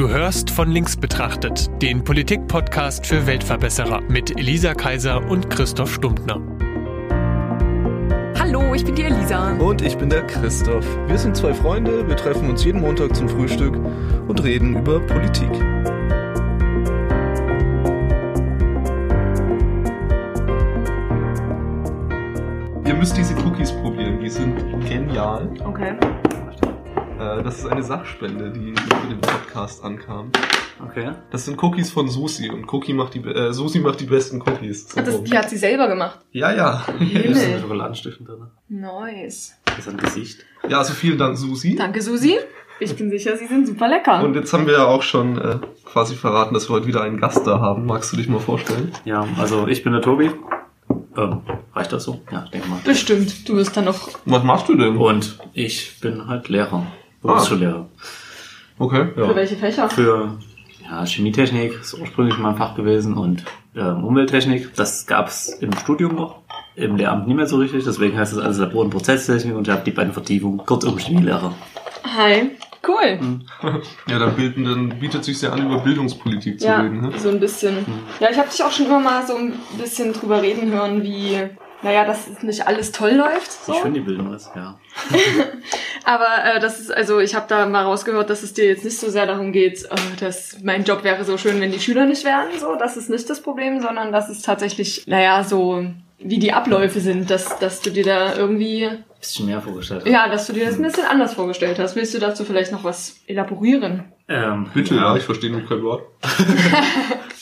Du hörst von links betrachtet, den Politik-Podcast für Weltverbesserer mit Elisa Kaiser und Christoph Stumptner. Hallo, ich bin die Elisa. Und ich bin der Christoph. Wir sind zwei Freunde, wir treffen uns jeden Montag zum Frühstück und reden über Politik. Ihr müsst diese Cookies probieren, die sind genial. Okay. Äh, Das ist eine Sachspende, die für den Podcast ankam. Okay. Das sind Cookies von Susi und Cookie macht die, äh, Susi macht die besten Cookies. So Das, die hat sie selber gemacht. ja, ja. Da ist Himmel. ein Schokoladenstiften drin. Nice. Das ist ein Gesicht. Ja, also vielen Dank, Susi. Danke, Susi. Ich bin sicher, sie sind super lecker. Und jetzt haben wir ja auch schon äh, quasi verraten, dass wir heute wieder einen Gast da haben. Magst du dich mal vorstellen? Ja, also ich bin der Tobi. Ähm, reicht das so? Ja, ich denke mal. Bestimmt. Du wirst dann noch. Was machst du denn? Und ich bin halt Lehrer. Berufsschullehrer. Okay, Für ja. welche Fächer? Für ja, Chemietechnik ist ursprünglich mein Fach gewesen und ähm, Umwelttechnik. Das gab's im Studium noch. Im Lehramt nicht mehr so richtig, deswegen heißt es alles Labor- und Prozesstechnik und ich habe die beiden Vertiefungen. Kurzum Chemielehrer. Hi. Cool. Ja, dann, bilden, dann bietet sich ja an, über Bildungspolitik zu Ja, reden. Ne? so ein bisschen. Ja, ich habe dich auch schon immer mal so ein bisschen drüber reden hören, wie, naja, dass nicht alles toll läuft. So. Wie schön die Bildung ist, ja. Aber äh, das ist, also ich habe da mal rausgehört, dass es dir jetzt nicht so sehr darum geht, äh, dass mein Job wäre so schön, wenn die Schüler nicht wären. So, das ist nicht das Problem, sondern dass es tatsächlich, naja, so wie die Abläufe sind, dass, dass du dir da irgendwie, Bisschen mehr vorgestellt. ja, dass du dir das ein bisschen anders vorgestellt hast. Willst du dazu vielleicht noch was elaborieren? Ähm, Bitte, ja, ich verstehe nur kein Wort.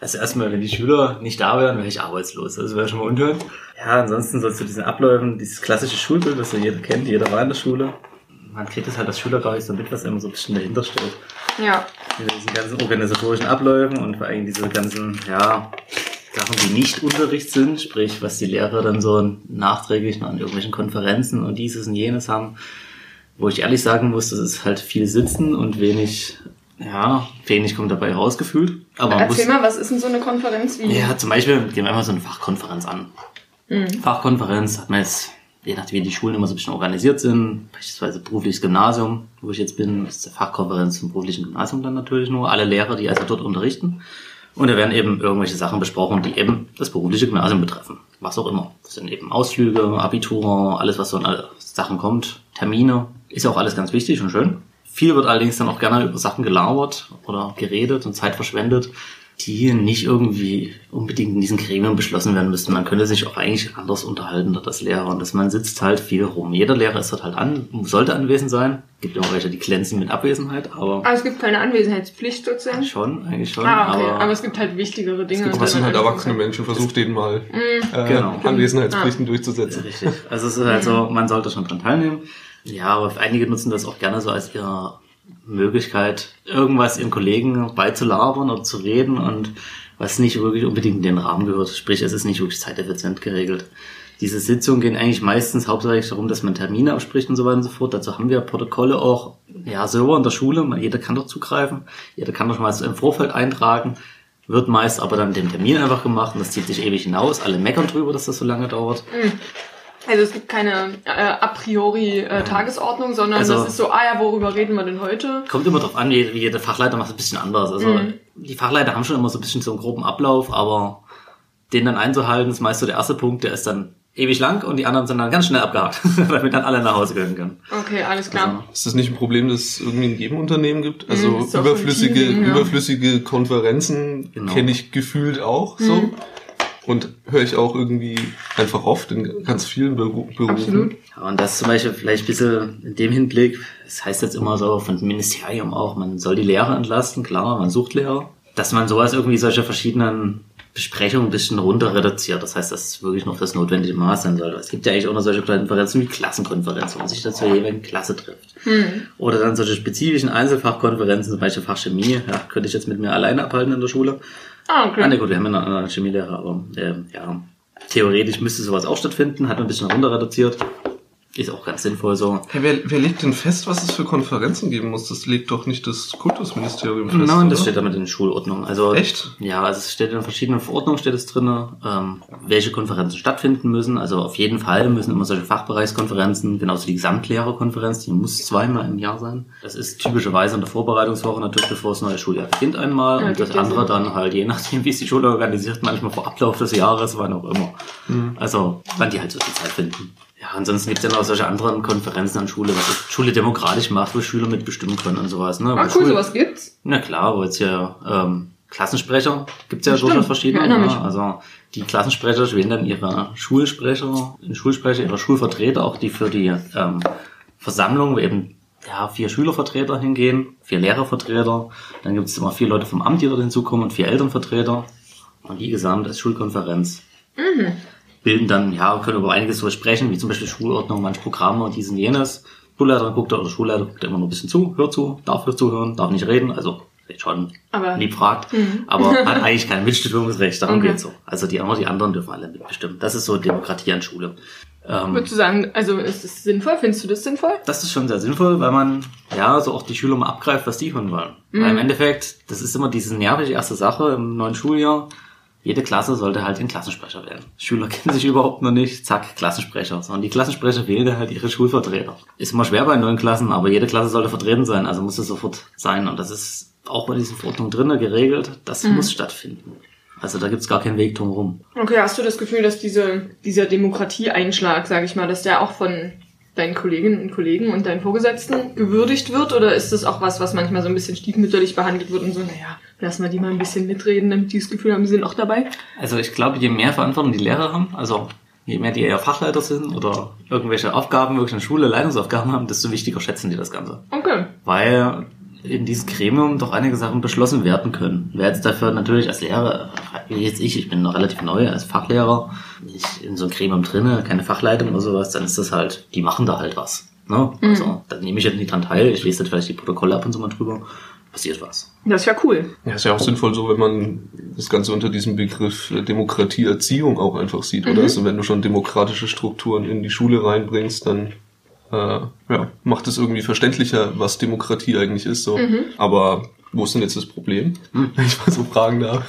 Also erstmal, wenn die Schüler nicht da wären, wäre ich arbeitslos. Das wäre schon mal unschön. Ja, ansonsten sollst du diesen Abläufen, dieses klassische Schulbild, das ja jeder kennt, jeder war in der Schule. Man kriegt es halt als Schüler gar nicht so mit, was immer so ein bisschen dahinter steht. Ja. Mit diesen ganzen organisatorischen Abläufen und vor allem diese ganzen, ja, Sachen, die nicht Unterricht sind, sprich, was die Lehrer dann so nachträglich noch an irgendwelchen Konferenzen und dieses und jenes haben, wo ich ehrlich sagen muss, das ist halt viel Sitzen und wenig, ja, wenig kommt dabei rausgefühlt. Aber Erzähl muss, mal, was ist denn so eine Konferenz wie? ja, zum Beispiel gehen wir einfach so eine Fachkonferenz an. Fachkonferenz hat man jetzt, je nachdem wie die Schulen immer so ein bisschen organisiert sind, beispielsweise berufliches Gymnasium, wo ich jetzt bin, ist der Fachkonferenz zum beruflichen Gymnasium dann natürlich nur, alle Lehrer, die also dort unterrichten. Und da werden eben irgendwelche Sachen besprochen, die eben das berufliche Gymnasium betreffen. Was auch immer. Das sind eben Ausflüge, Abitur, alles was so an Sachen kommt, Termine, ist auch alles ganz wichtig und schön. Viel wird allerdings dann auch gerne über Sachen gelabert oder geredet und Zeit verschwendet, die nicht irgendwie unbedingt in diesen Gremien beschlossen werden müssten. Man könnte sich auch eigentlich anders unterhalten dort als Lehrer und dass man sitzt halt viel rum. Jeder Lehrer ist dort halt an, sollte anwesend sein. Gibt immer welche, die glänzen mit Abwesenheit, aber Ah, es gibt keine Anwesenheitspflicht sozusagen. schon, eigentlich schon. Ah, okay. aber, Aber, es gibt halt wichtigere Dinge. Es gibt trotzdem halt erwachsene Menschen, versucht denen mal äh, Genau. Anwesenheitspflichten durchzusetzen. Richtig. Also es ist halt so, man sollte schon dran teilnehmen. Ja, aber einige nutzen das auch gerne so als ihre Möglichkeit, irgendwas ihren Kollegen beizulabern oder zu reden und was nicht wirklich unbedingt in den Rahmen gehört. Sprich, es ist nicht wirklich zeiteffizient geregelt. Diese Sitzungen gehen eigentlich meistens hauptsächlich darum, dass man Termine abspricht und so weiter und so fort. Dazu haben wir Protokolle auch, ja, Server in der Schule. Jeder kann dort zugreifen. Jeder kann doch mal so im Vorfeld eintragen. Wird meist aber dann den Termin einfach gemacht und das zieht sich ewig hinaus. Alle meckern drüber, dass das so lange dauert. Also es gibt keine äh, a priori äh, Tagesordnung, sondern Also- das ist so, ah ja, worüber reden wir denn heute? Kommt immer drauf an, wie wie jeder Fachleiter macht es ein bisschen anders. Also die Fachleiter haben schon immer so ein bisschen so einen groben Ablauf, aber den dann einzuhalten, ist meist so der erste Punkt, der ist dann ewig lang und die anderen sind dann ganz schnell abgehakt, damit dann alle nach Hause gehen können. Okay, alles klar. Ist das nicht ein Problem, dass es irgendwie in jedem Unternehmen gibt? Also Mhm, überflüssige, Team, ja. überflüssige Konferenzen Genau. kenne ich gefühlt auch so. Und höre ich auch irgendwie einfach oft in ganz vielen Beru Berufen. Absolut. Ja, und das zum Beispiel vielleicht ein bisschen in dem Hinblick, das heißt jetzt immer so von dem Ministerium auch, man soll die Lehrer entlasten, klar, man sucht Lehrer, dass man sowas irgendwie solche verschiedenen Besprechungen ein bisschen runter reduziert. Das heißt, dass es wirklich noch das notwendige Maß sein soll. Es gibt ja eigentlich auch noch solche Konferenzen wie Klassenkonferenzen, wo man sich dazu jeweils Klasse trifft. Oder dann solche spezifischen Einzelfachkonferenzen, zum Beispiel Fach Chemie, ja, könnte ich jetzt mit mir alleine abhalten in der Schule. Ah, okay. Ah, ne, gut, wir haben ja einen anderen Chemielehrer, aber ähm, ja, theoretisch müsste sowas auch stattfinden, hat man ein bisschen runter reduziert. Ist auch ganz sinnvoll so. Hey, wer, wer legt denn fest, was es für Konferenzen geben muss? Das legt doch nicht das Kultusministerium fest, Nein, das oder? steht damit in Schulordnung. Also Echt? Ja, also es steht in verschiedenen Verordnungen steht es drinne, ähm, welche Konferenzen stattfinden müssen. Also auf jeden Fall müssen immer solche Fachbereichskonferenzen, genauso die Gesamtlehrerkonferenz, die muss zweimal im Jahr sein. Das ist typischerweise in der Vorbereitungswoche natürlich, bevor das neue Schuljahr beginnt einmal Ja, und das andere dann halt je nachdem, wie es die Schule organisiert, manchmal vor Ablauf des Jahres, wann auch immer. Also wann die halt so viel Zeit finden. Ja, ansonsten gibt es ja noch solche anderen Konferenzen an Schule, was Schule demokratisch macht, wo Schüler mitbestimmen können und sowas. Ne? Ah, cool, Schule- sowas gibt's. na klar, wo jetzt ja ähm, Klassensprecher gibt's ja durchaus verschiedene. erinnere ne? Also die Klassensprecher wählen dann ihre Schulsprecher, Schulsprecher, ihre Schulvertreter, auch die für die ähm, Versammlung, wo eben ja, vier Schülervertreter hingehen, vier Lehrervertreter, dann gibt's immer vier Leute vom Amt, die dort hinzukommen und vier Elternvertreter. Und die gesamt als Schulkonferenz bilden dann, ja, können über einiges so sprechen, wie zum Beispiel Schulordnung, manche Programme und dies und jenes. Schulleiter guckt da, oder Schulleiter guckt da immer nur ein bisschen zu, hört zu, darf nur zuhören, darf nicht reden, also schon Aber- lieb fragt, aber hat eigentlich kein Mitbestimmungsrecht, darum Okay. geht's so. Also die, die anderen dürfen alle mitbestimmen. Das ist so Demokratie an Schule. Ähm, Würdest du sagen, also ist das sinnvoll? Findest du das sinnvoll? das ist schon sehr sinnvoll, weil man ja so auch die Schüler mal abgreift, was die hören wollen. Weil im Endeffekt, das ist immer diese nervige erste Sache im neuen Schuljahr. Jede Klasse sollte halt den Klassensprecher werden. Schüler kennen sich überhaupt noch nicht, zack, Klassensprecher. Sondern die Klassensprecher wählen halt ihre Schulvertreter. Ist immer schwer bei neuen Klassen, aber jede Klasse sollte vertreten sein, also muss es sofort sein. Und das ist auch bei diesen Verordnungen drinnen geregelt. Das muss stattfinden. Also da gibt's gar keinen Weg drumherum. Okay, hast du das Gefühl, dass diese, dieser Demokratieeinschlag, sage ich mal, dass der auch von deinen Kolleginnen und Kollegen und deinen Vorgesetzten gewürdigt wird? Oder ist das auch was, was manchmal so ein bisschen stiefmütterlich behandelt wird und so, naja, lassen wir die mal ein bisschen mitreden, damit die das Gefühl haben, sie sind auch dabei? Also ich glaube, je mehr Verantwortung die Lehrer haben, also je mehr die eher Fachleiter sind oder irgendwelche Aufgaben, wirklich in der Schule Leitungsaufgaben haben, desto wichtiger schätzen die das Ganze. Okay. Weil in diesem Gremium doch einige Sachen beschlossen werden können. Wer jetzt dafür natürlich als Lehrer, wie jetzt ich, ich bin noch relativ neu als Fachlehrer, nicht in so einem Gremium drinne, keine Fachleitung oder sowas, dann ist das halt, die machen da halt was. Ne? Also, da nehme ich jetzt nicht dran teil, ich lese dann vielleicht die Protokolle ab und so mal drüber, passiert was. Das ist ja cool. Ja, ist ja auch sinnvoll so, wenn man das Ganze unter diesem Begriff Demokratieerziehung auch einfach sieht, oder? Also wenn du schon demokratische Strukturen in die Schule reinbringst, dann äh, ja, macht es irgendwie verständlicher, was Demokratie eigentlich ist. So. Aber wo ist denn jetzt das Problem? Wenn ich mal so fragen darf.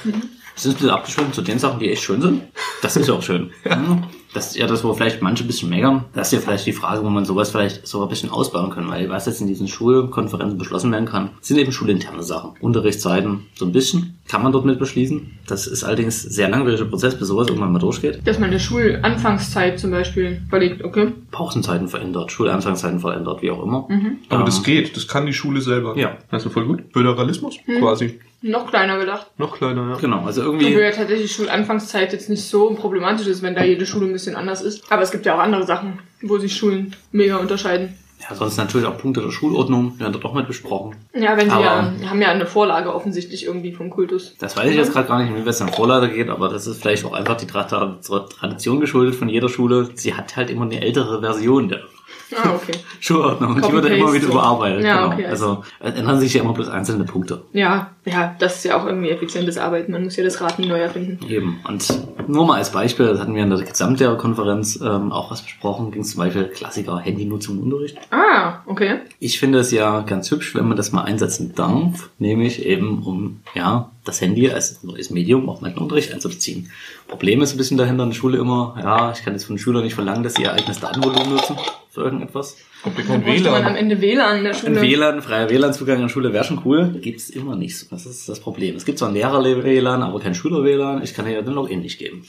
Es ist ein bisschen abgeschwommen zu den Sachen, die echt schön sind. Das ist ja auch schön. Mhm. Das ist ja das, wo vielleicht manche ein bisschen meckern. Das ist ja vielleicht die Frage, wo man sowas vielleicht so ein bisschen ausbauen kann, weil was jetzt in diesen Schulkonferenzen beschlossen werden kann, sind eben schulinterne Sachen. Unterrichtszeiten so ein bisschen kann man dort mit beschließen. Das ist allerdings ein sehr langwieriger Prozess, bis sowas irgendwann mal durchgeht. Dass man eine Schulanfangszeit zum Beispiel verlegt, okay? Pausenzeiten verändert, Schulanfangszeiten verändert, wie auch immer. Aber Ähm, das geht, das kann die Schule selber. Ja. Das ist voll gut. Föderalismus quasi. Noch kleiner gedacht. Noch kleiner, ja. Genau, also Obwohl irgendwie. ja tatsächlich Schulanfangszeit jetzt nicht so problematisch ist, wenn da jede Schule ein bisschen anders ist. Aber es gibt ja auch andere Sachen, wo sich Schulen mega unterscheiden. Ja, sonst natürlich auch Punkte der Schulordnung, werden dort auch mit besprochen. Ja, wenn sie Aber- ja, haben ja eine Vorlage offensichtlich irgendwie vom Kultus. Das weiß ich jetzt gerade gar nicht, wie es an Vorleiter geht, aber das ist vielleicht auch einfach die Tradition geschuldet von jeder Schule. Sie hat halt immer eine ältere Version der Ah, okay. Schulordnung. Die Copy wird dann immer wieder so. überarbeitet. Ja, genau. okay, Also es ändern sich ja immer bloß einzelne Punkte. Ja, ja, das ist ja auch irgendwie effizientes Arbeiten. Man muss ja das Rad nie neu erfinden. Eben. Und nur mal als Beispiel, das hatten wir in der Gesamtlehrerkonferenz ähm, auch was besprochen, ging es zum Beispiel Klassiker Handynutzung im Unterricht. Ah, okay. Ich finde es ja ganz hübsch, wenn man das mal einsetzen darf, nämlich eben um ja das Handy als neues Medium auch mal in den Unterricht einzubeziehen. Problem ist ein bisschen dahinter in der Schule immer, ja, ich kann jetzt von den Schülern nicht verlangen, dass sie ihr eigenes Datenvolumen nutzen für irgendetwas. Da kein bräuchte man am WLAN? Ende WLAN in der Ein Schule. WLAN, freier WLAN-Zugang an Schule wäre schon cool. Gibt's immer nicht. Das ist das Problem. Es gibt zwar ein Lehrer-WLAN, aber kein Schüler-WLAN. Ich kann hier den Login nicht geben.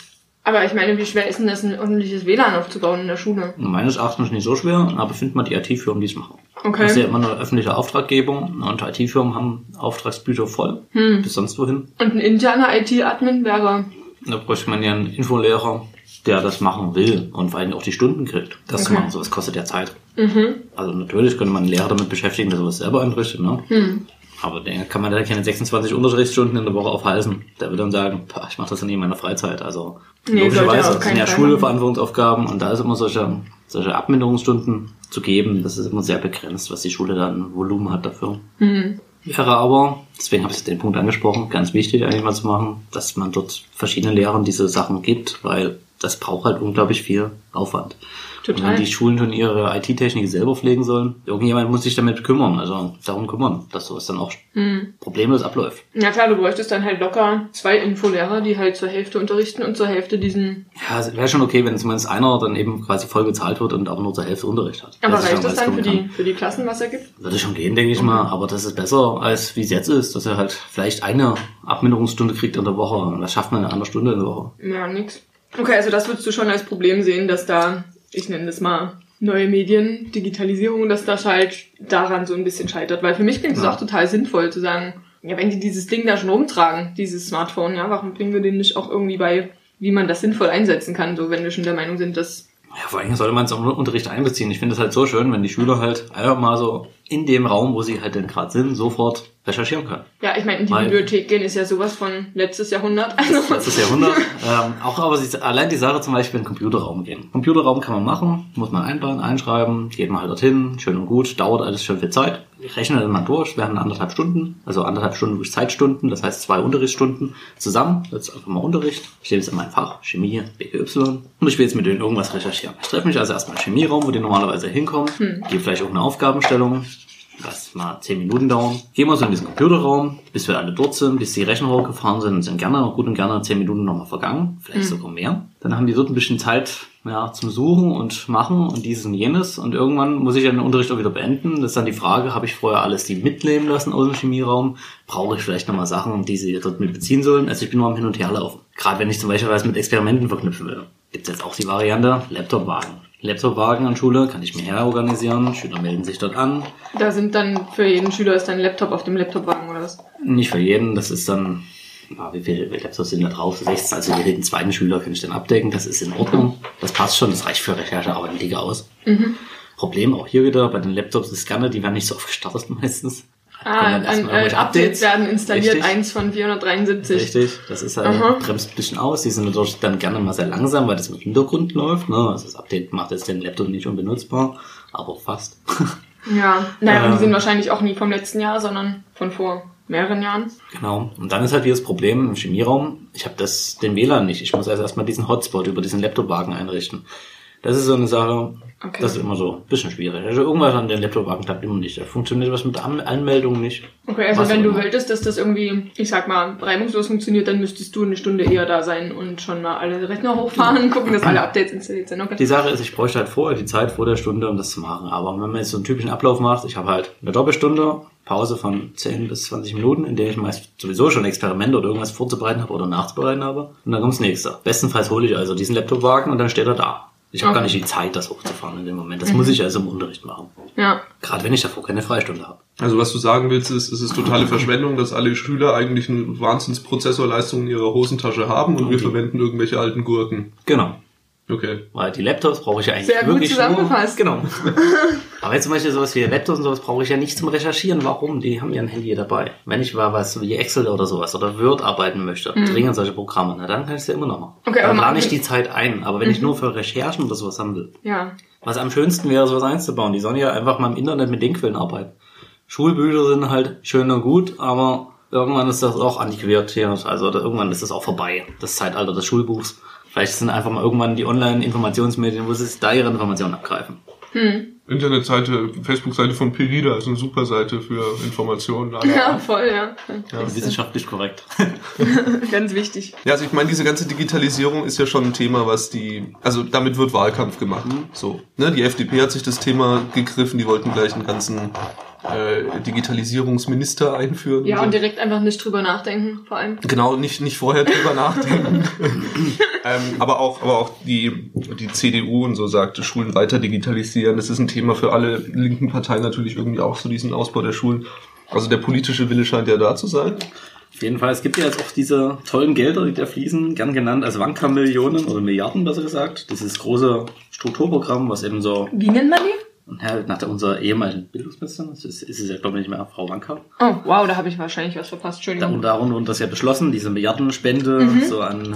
Aber ich meine, wie schwer ist denn das, ein ordentliches WLAN aufzubauen in der Schule? Meines Erachtens nicht so schwer, aber findet man die IT-Firmen, die es machen. Okay. Das ist ja immer eine öffentliche Auftraggebung und IT-Firmen haben Auftragsbücher voll. Bis sonst wohin. Und ein interner IT-Admin wäre. Da bräuchte man ja einen Infolehrer, der das machen will und vor allem auch die Stunden kriegt. Das zu Okay. machen, sowas kostet ja Zeit. Also natürlich könnte man einen Lehrer damit beschäftigen, dass er was selber einrichtet, ne? Aber der kann man da keine 26 Unterrichtsstunden in der Woche aufhalten. Der wird dann sagen, "Pah, ich mache das nie in meiner Freizeit. Also Nee, er logischerweise, das sind ja Schulverantwortungsaufgaben und da ist immer solche, solche Abminderungsstunden zu geben. Das ist immer sehr begrenzt, was die Schule dann Volumen hat dafür. Wäre aber, deswegen habe ich den Punkt angesprochen, ganz wichtig eigentlich mal zu machen, dass man dort verschiedenen Lehrern diese Sachen gibt, weil das braucht halt unglaublich viel Aufwand. Total. Und wenn die Schulen schon ihre IT-Technik selber pflegen sollen, irgendjemand muss sich damit kümmern, also darum kümmern, dass sowas dann auch Mhm. problemlos abläuft. Ja klar, du bräuchtest dann halt locker zwei Infolehrer, die halt zur Hälfte unterrichten und zur Hälfte diesen... Ja, es wäre schon okay, wenn zumindest einer dann eben quasi voll bezahlt wird und aber nur zur Hälfte Unterricht hat. Aber er reicht das dann für die, für die Klassen, was er gibt? Würde schon gehen, denke ich mal, aber das ist besser, als wie es jetzt ist, dass er halt vielleicht eine Abminderungsstunde kriegt in der Woche und das schafft man in einer Stunde in der Woche. Ja, nix. Okay, also das würdest du schon als Problem sehen, dass da, ich nenne das mal neue Medien, Digitalisierung, dass das halt daran so ein bisschen scheitert. Weil für mich klingt es Ja. auch total sinnvoll zu sagen, ja, wenn die dieses Ding da schon rumtragen, dieses Smartphone, ja, warum bringen wir denen nicht auch irgendwie bei, wie man das sinnvoll einsetzen kann, so wenn wir schon der Meinung sind, dass Ja, vor allem sollte man es im Unterricht einbeziehen. Ich finde es halt so schön, wenn die Schüler halt einfach mal so in dem Raum, wo sie halt denn gerade sind, sofort recherchieren können. Ja, ich meine, in die Weil- Bibliothek gehen ist ja sowas von letztes Jahrhundert. Also, Letztes Jahrhundert. ähm, auch aber sie, allein die Sache zum Beispiel in den Computerraum gehen. Computerraum kann man machen, muss man einbauen, einschreiben, geht man halt dorthin, schön und gut, dauert alles schön viel Zeit. Ich rechne dann mal durch, wir haben anderthalb Stunden, also anderthalb Stunden durch Zeitstunden, das heißt zwei Unterrichtsstunden zusammen. Das ist einfach mal Unterricht. Ich stehe jetzt in meinem Fach, Chemie, BY. Und ich will jetzt mit denen irgendwas recherchieren. Ich treffe mich also erstmal im Chemieraum, wo die normalerweise hinkommen, gebe vielleicht auch eine Aufgabenstellung, Lass mal zehn Minuten dauern. Gehen wir so in diesen Computerraum, bis wir alle dort sind, bis die Rechner hochgefahren sind, sind gerne, gut und gerne zehn Minuten nochmal vergangen, vielleicht sogar mehr. Dann haben die dort ein bisschen Zeit ja, zum Suchen und Machen und dieses und jenes. Und irgendwann muss ich ja den Unterricht auch wieder beenden. Das ist dann die Frage, habe ich vorher alles die mitnehmen lassen aus dem Chemieraum? Brauche ich vielleicht nochmal Sachen, die sie dort mit beziehen sollen? Also ich bin nur am Hin und Her laufen. Gerade wenn ich zum Beispiel was mit Experimenten verknüpfen will. Gibt es jetzt auch die Variante Laptopwagen. Laptopwagen an Schule kann ich mir herorganisieren. Schüler melden sich dort an. da sind dann für jeden Schüler ist dann ein Laptop auf dem Laptopwagen oder was? Nicht für jeden, das ist dann, wie viele Laptops sind da drauf? 16, also jeden zweiten Schüler kann ich dann abdecken, das ist in Ordnung. Das passt schon, das reicht für Recherchearbeit Liga aus. Problem auch hier wieder, bei den Laptops ist gerne, die werden nicht so oft gestartet meistens. Ah, dann an, erstmal äh, irgendwelche Updates werden installiert, Richtig. eins von 473. Richtig, das ist halt, Aha. bremst ein bisschen aus. Die sind natürlich dann gerne mal sehr langsam, weil das im Hintergrund läuft. Ne? Also das Update macht jetzt den Laptop nicht unbenutzbar, aber fast. Ja, naja, und die sind wahrscheinlich auch nie vom letzten Jahr, sondern von vor mehreren Jahren. Genau. Und dann ist halt wieder das Problem im Chemieraum. Ich habe das den WLAN nicht. Ich muss also erstmal diesen Hotspot über diesen Laptopwagen einrichten. Das ist so eine Sache, Okay. das ist immer so ein bisschen schwierig. Also irgendwas an den Laptopwagen klappt immer nicht. Da funktioniert was mit An Anmeldung nicht. Okay, also Was wenn du immer. wolltest, dass das irgendwie, ich sag mal, reibungslos funktioniert, dann müsstest du eine Stunde eher da sein und schon mal alle Rechner hochfahren und gucken, dass alle Updates installiert sind. Okay. Die Sache ist, ich bräuchte halt vorher die Zeit vor der Stunde, um das zu machen. Aber wenn man jetzt so einen typischen Ablauf macht, ich habe halt eine Doppelstunde, Pause von 10 bis 20 Minuten, in der ich meist sowieso schon Experimente oder irgendwas vorzubereiten habe oder nachzubereiten habe. Und dann kommt's nächste. Bestenfalls hole ich also diesen Laptopwagen und dann steht er da. Ich habe Okay. gar nicht die Zeit, das hochzufahren in dem Moment. Das muss ich also im Unterricht machen. Ja. Gerade wenn ich davor keine Freistunde habe. Also was du sagen willst, ist, es ist totale Verschwendung, dass alle Schüler eigentlich eine Wahnsinnsprozessorleistung in ihrer Hosentasche haben und wir Okay. verwenden irgendwelche alten Gurken. Genau. Okay. Weil die Laptops brauche ich ja eigentlich Sehr gut wirklich zusammengefasst. Nur, genau. Aber jetzt zum Beispiel sowas wie Laptops und sowas brauche ich ja nicht zum Recherchieren. Warum? Die haben ja ein Handy dabei. Wenn ich mal was wie Excel oder sowas oder Word arbeiten möchte, dringend solche Programme, na dann kann ich es ja immer noch machen. Mhm. Okay, dann plane ich Mhm. die Zeit ein. Aber wenn ich nur für Recherchen oder sowas haben will, Ja. was am schönsten wäre, sowas einzubauen. Die sollen ja einfach mal im Internet mit den Quellen arbeiten. Schulbücher sind halt schön und gut, aber irgendwann ist das auch antiquiert hier. Also irgendwann ist das auch vorbei, das Zeitalter des Schulbuchs. Vielleicht sind einfach mal irgendwann die Online-Informationsmedien, wo sie da ihre Informationen abgreifen. Internetseite, Facebook-Seite von Perida ist eine super Seite für Informationen. Ja, voll, ja. Wissenschaftlich korrekt. Ganz wichtig. Ja, also ich meine, diese ganze Digitalisierung ist ja schon ein Thema, was die, also damit wird Wahlkampf gemacht. So, ne, die FDP hat sich das Thema gegriffen, die wollten gleich einen ganzen äh, Digitalisierungsminister einführen. Ja, so. und direkt einfach nicht drüber nachdenken, vor allem. Genau, nicht, nicht vorher drüber nachdenken. ähm, aber auch, aber auch die, die CDU und so sagte, Schulen weiter digitalisieren. Das ist ein Thema für alle linken Parteien natürlich irgendwie auch so diesen Ausbau der Schulen. Also der politische Wille scheint ja da zu sein. Auf jeden Fall, es gibt ja jetzt auch diese tollen Gelder, die da fließen, gern genannt als Wanka-Millionen oder Milliarden, besser gesagt. Dieses große Strukturprogramm, was eben so Wie nennt man die? Und ja, nach der, unserer ehemaligen Bildungsministerin, das ist, ist es ja glaube ich nicht mehr Frau Wanka, Oh, wow, da habe ich wahrscheinlich was verpasst. da, Entschuldigung. und darum wurde das ja beschlossen, diese Milliardenspende so an.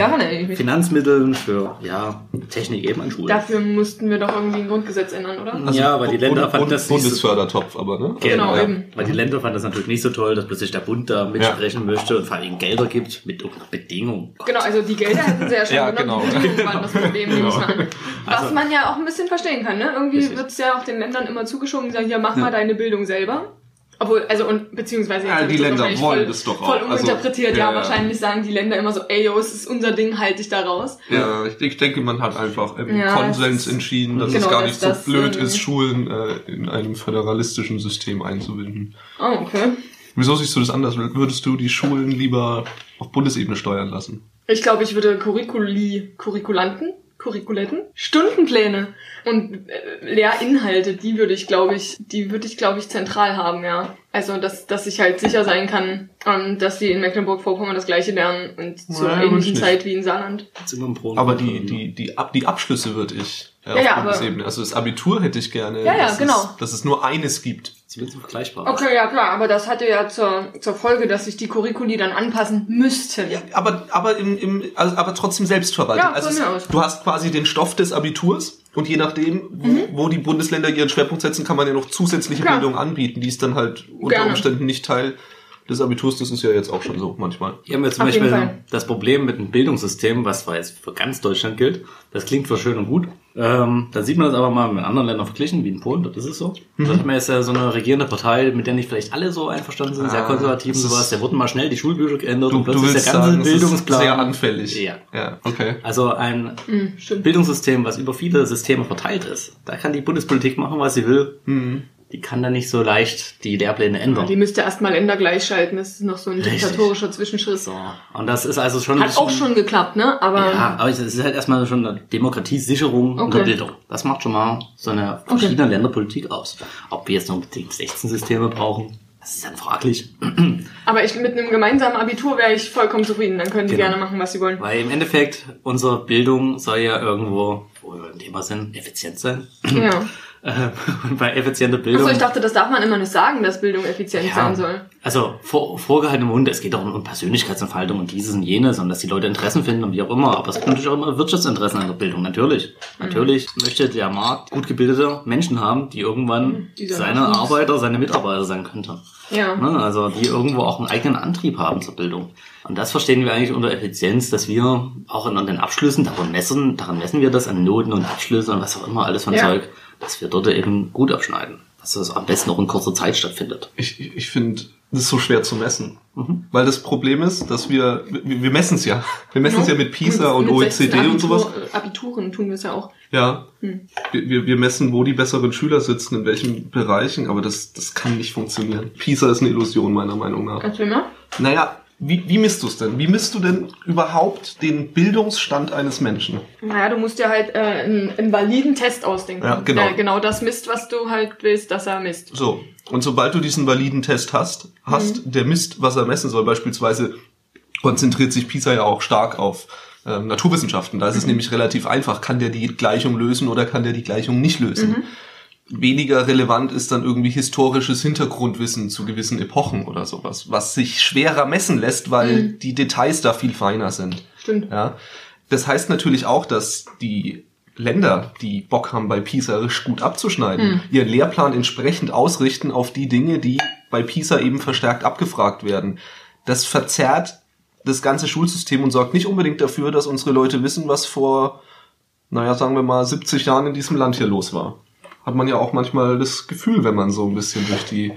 Finanzmitteln für ja, Technik eben an Schulen. Dafür mussten wir doch irgendwie ein Grundgesetz ändern, oder? ja, weil die Länder fanden das nicht so, Bundesfördertopf, aber ne? Genau, ja. eben. weil die Länder fanden das natürlich nicht so toll, dass plötzlich der Bund da mitsprechen möchte und vor allem Gelder gibt mit irgendeiner Bedingung. Genau, also die Gelder hätten sie ja schon Ja, genommen, genau. die Bedingungen waren das Problem, nehme ich mal an. Was Also- man ja auch ein bisschen verstehen kann, ne? Irgendwie wird es ja auch den Ländern immer zugeschoben, die sagen, ja, mach mal deine Bildung selber. Obwohl, also und beziehungsweise Ja, die Länder wollen voll, das doch auch. voll Also, uminterpretiert, ja, ja, ja. wahrscheinlich sagen die Länder immer so, ey yo, es ist unser Ding, halt dich da raus. Ja, ich, ich denke, man hat einfach im Ja, Konsens das- entschieden, dass Genau, es gar nicht so blöd ähm, ist, Schulen äh, in einem föderalistischen System einzubinden. Oh, okay. Wieso siehst du das anders? Würdest du die Schulen lieber auf Bundesebene steuern lassen? Ich glaube, ich würde Curriculi, Curriculanten, Curriculetten, Stundenpläne und äh, Lehrinhalte, die würde ich, glaube ich, die würde ich, glaube ich, zentral haben, ja. Also, dass, dass ich halt sicher sein kann, ähm, dass die in Mecklenburg-Vorpommern das gleiche lernen und zur ähnlichen. Zeit wie in Saarland. Aber die, ne? die, die, Ab die Abschlüsse würde ich Ja, auf ja, aber-. Also das Abitur hätte ich gerne, Ja, ja, dass, genau. es, dass es nur eines gibt. Zumindest vergleichbar. Okay, ja klar, aber das hatte ja zur, zur Folge, dass sich die Curriculi dann anpassen müssten. Ja, aber, aber, im, im, also, aber trotzdem selbstverwaltet. Ja, also es, du hast quasi den Stoff des Abiturs und je nachdem, wo, Mhm. wo die Bundesländer ihren Schwerpunkt setzen, kann man ja noch zusätzliche Klar. Bildung anbieten. Die ist dann halt unter Gerne. Umständen nicht Teil des Abiturs. Das ist ja jetzt auch schon so manchmal. Hier haben wir zum Auf Beispiel das Problem mit einem Bildungssystem, was zwar jetzt für ganz Deutschland gilt. Das klingt zwar schön und gut. Ähm, da sieht man das aber mal mit anderen Ländern verglichen, wie in Polen, dort ist es so. Da hat man jetzt ja so eine regierende Partei, mit der nicht vielleicht alle so einverstanden sind, sehr Ah, konservativ und sowas. ist- Da wurden mal schnell die Schulbücher geändert Du, und du plötzlich willst der ganze sagen, ist Bildungsplan. sehr anfällig. Ja. Ja, okay. Also ein Hm, stimmt. Bildungssystem, was über viele Systeme verteilt ist. Da kann die Bundespolitik machen, was sie will. Mhm. Die kann da nicht so leicht die Lehrpläne ändern. Die müsste erstmal Länder gleichschalten, das ist noch so ein Richtig. diktatorischer Zwischenschritt. So. Und das ist also schon Hat bisschen- auch schon geklappt, ne? Aber Ja, aber es ist halt erstmal schon eine Demokratiesicherung Okay. der Bildung. Das macht schon mal so eine verschiedene Länderpolitik aus. Ob wir jetzt noch unbedingt 16 Systeme brauchen, das ist dann fraglich. Aber ich mit einem gemeinsamen Abitur wäre ich vollkommen zufrieden. Dann können die Genau. gerne machen, was sie wollen. Weil im Endeffekt unsere Bildung soll ja irgendwo, wo wir beim Thema sind, effizient sein. Ja. Äh, Und bei effizienter Bildung. Achso, ich dachte, das darf man immer nicht sagen, dass Bildung effizient sein soll. Also vor, vorgehaltener Mund, es geht auch um, Persönlichkeitsentfaltung und dieses und jenes und dass die Leute Interessen finden und wie auch immer. Aber es gibt natürlich auch immer Wirtschaftsinteressen an der Bildung. Natürlich. Mhm. Natürlich möchte der Markt gut gebildete Menschen haben, die irgendwann Mhm. Die seine Arbeiter, seine Mitarbeiter sein könnten. Ja. Ne? Also die irgendwo auch einen eigenen Antrieb haben zur Bildung. Und das verstehen wir eigentlich unter Effizienz, dass wir auch in, an den Abschlüssen, daran messen, daran messen wir das an Noten und Abschlüssen und was auch immer alles von Ja. Zeug, dass wir dort eben gut abschneiden. Dass das am besten auch in kurzer Zeit stattfindet. Ich, ich, ich finde, das ist so schwer zu messen. Mhm. Weil das Problem ist, dass wir, wir, wir messen es ja. Wir messen es ja mit PISA und mit OECD 16 und sowas. Abitur, Abituren tun wir es ja auch. Ja. Hm. Wir, wir, wir messen, wo die besseren Schüler sitzen, in welchen Bereichen, aber das, das kann nicht funktionieren. PISA ist eine Illusion, meiner Meinung nach. Erzähl mal. Naja, wie, wie misst du es denn? Wie misst du denn überhaupt den Bildungsstand eines Menschen? Naja, du musst dir halt äh, einen, einen validen Test ausdenken. Ja, genau. Der genau das misst, was du halt willst, dass er misst. So. Und sobald du diesen validen Test hast, hast der Mist, was er messen soll, beispielsweise konzentriert sich PISA ja auch stark auf ähm, Naturwissenschaften. Da ist es nämlich relativ einfach. Kann der die Gleichung lösen oder kann der die Gleichung nicht lösen? Weniger relevant ist dann irgendwie historisches Hintergrundwissen zu gewissen Epochen oder sowas, was sich schwerer messen lässt, weil die Details da viel feiner sind. Stimmt. Ja. Das heißt natürlich auch, dass die Länder, die Bock haben, bei PISA richtig gut abzuschneiden, ihren Lehrplan entsprechend ausrichten auf die Dinge, die bei PISA eben verstärkt abgefragt werden. Das verzerrt das ganze Schulsystem und sorgt nicht unbedingt dafür, dass unsere Leute wissen, was vor, naja, sagen wir mal, 70 Jahren in diesem Land hier los war. Hat man ja auch manchmal das Gefühl, wenn man so ein bisschen durch die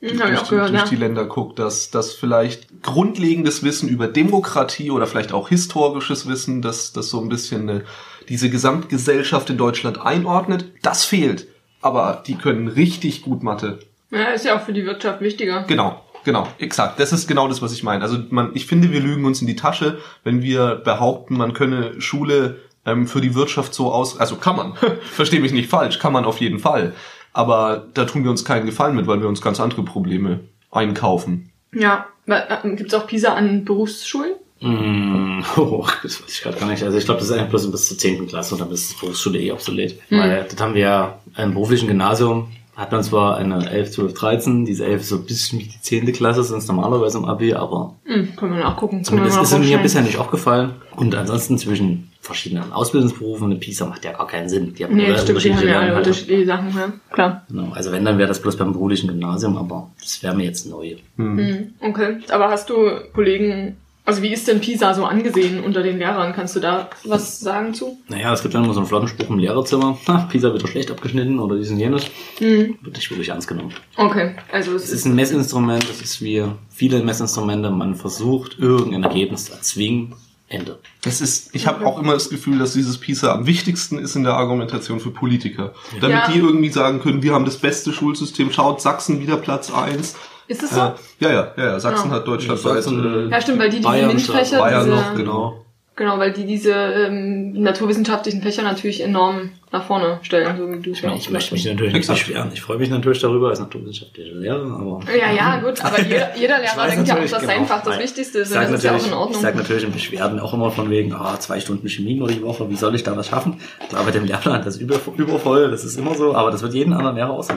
durch, die, gehört, durch ja. die Länder guckt, dass das vielleicht grundlegendes Wissen über Demokratie oder vielleicht auch historisches Wissen, das, das so ein bisschen eine, diese Gesamtgesellschaft in Deutschland einordnet, das fehlt. Aber die können richtig gut Mathe. Ja, ist ja auch für die Wirtschaft wichtiger. Genau, genau, exakt. Das ist genau das, was ich meine. Also man, ich finde, wir lügen uns in die Tasche, wenn wir behaupten, man könne Schule ähm, für die Wirtschaft so aus. Also kann man. Verstehe mich nicht falsch, kann man auf jeden Fall. Aber da tun wir uns keinen Gefallen mit, weil wir uns ganz andere Probleme einkaufen. Ja. Äh, Gibt's auch PISA an Berufsschulen? Mm, oh, das weiß ich gerade gar nicht. Also ich glaube, das ist eigentlich bloß bis zur 10. Klasse und dann ist die Berufsschule eh obsolet. Mhm. Weil das haben wir ja im beruflichen Gymnasium, hat man zwar eine 11, 12, 13, diese 11 ist so ein bisschen wie die 10. Klasse, sonst normalerweise im Abi, aber... Mhm, können wir nachgucken. Zumindest ist es mir bisher nicht aufgefallen. Und ansonsten zwischen verschiedenen Ausbildungsberufen, eine PISA macht ja gar keinen Sinn. Die haben nee, stimmt, die haben ja alle unterschiedliche Sachen, ja, klar. Genau, also wenn, dann wäre das bloß beim beruflichen Gymnasium, aber das wäre mir jetzt neu. Mhm. Okay, aber hast du Kollegen also wie ist denn PISA so angesehen unter den Lehrern? Kannst du da was sagen zu? Naja, es gibt dann immer so einen flotten Spruch im Lehrerzimmer. Ha, PISA wird doch schlecht abgeschnitten oder diesen jenes. Mhm. Wird nicht wirklich ernst genommen. Okay, also es, es ist ein Messinstrument. Es ist wie viele Messinstrumente. Man versucht irgendein Ergebnis zu erzwingen. Ende. Das ist, ich habe auch immer das Gefühl, dass dieses PISA am wichtigsten ist in der Argumentation für Politiker. Damit ja. die irgendwie sagen können, wir haben das beste Schulsystem, schaut Sachsen wieder Platz eins ist es so? Äh, ja, ja, ja, ja. Sachsen ja. hat deutschlandweit. Sachsen, äh, ja, stimmt, weil die diese Bayern, MINT-Fächer. Bayern diese, noch, genau. Genau, weil die diese ähm, naturwissenschaftlichen Fächer natürlich enorm nach vorne stellen, so wie du es ja Ich möchte mich natürlich nicht beschweren. Ich freue mich natürlich darüber als naturwissenschaftlicher Lehrer, aber. Ja, ja, gut, aber jeder, jeder Lehrer denkt ja auch, dass genau, sein Fach das Wichtigste ist. Das ist ja auch in Ordnung. Ich sage natürlich in Beschwerden auch immer von wegen, ah, zwei Stunden Chemie nur die Woche, wie soll ich da was schaffen? Klar, bei dem Lehrplan, das ist über, übervoll, das ist immer so, aber das wird jeden anderen Lehrer so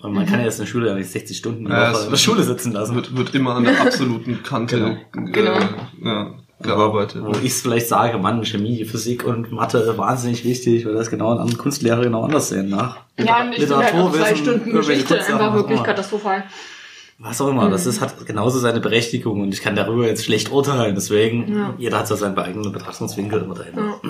und man mhm. kann ja jetzt in der Schule ja nicht 60 Stunden in der, ja, in der Schule sitzen lassen. Wird, wird immer an der absoluten Kante genau. Äh, genau. ja, gearbeitet. Wo ich vielleicht sage, Mann, Chemie, Physik und Mathe wahnsinnig wichtig, weil das genau an Kunstlehrer genau anders sehen nach. Ja, und ich finde halt auch zwei Stunden Geschichte einfach wirklich katastrophal was auch immer, mhm. das ist, hat genauso seine Berechtigung und ich kann darüber jetzt schlecht urteilen. Deswegen, ja. jeder hat so seinen eigenen Betrachtungswinkel immer dahinter.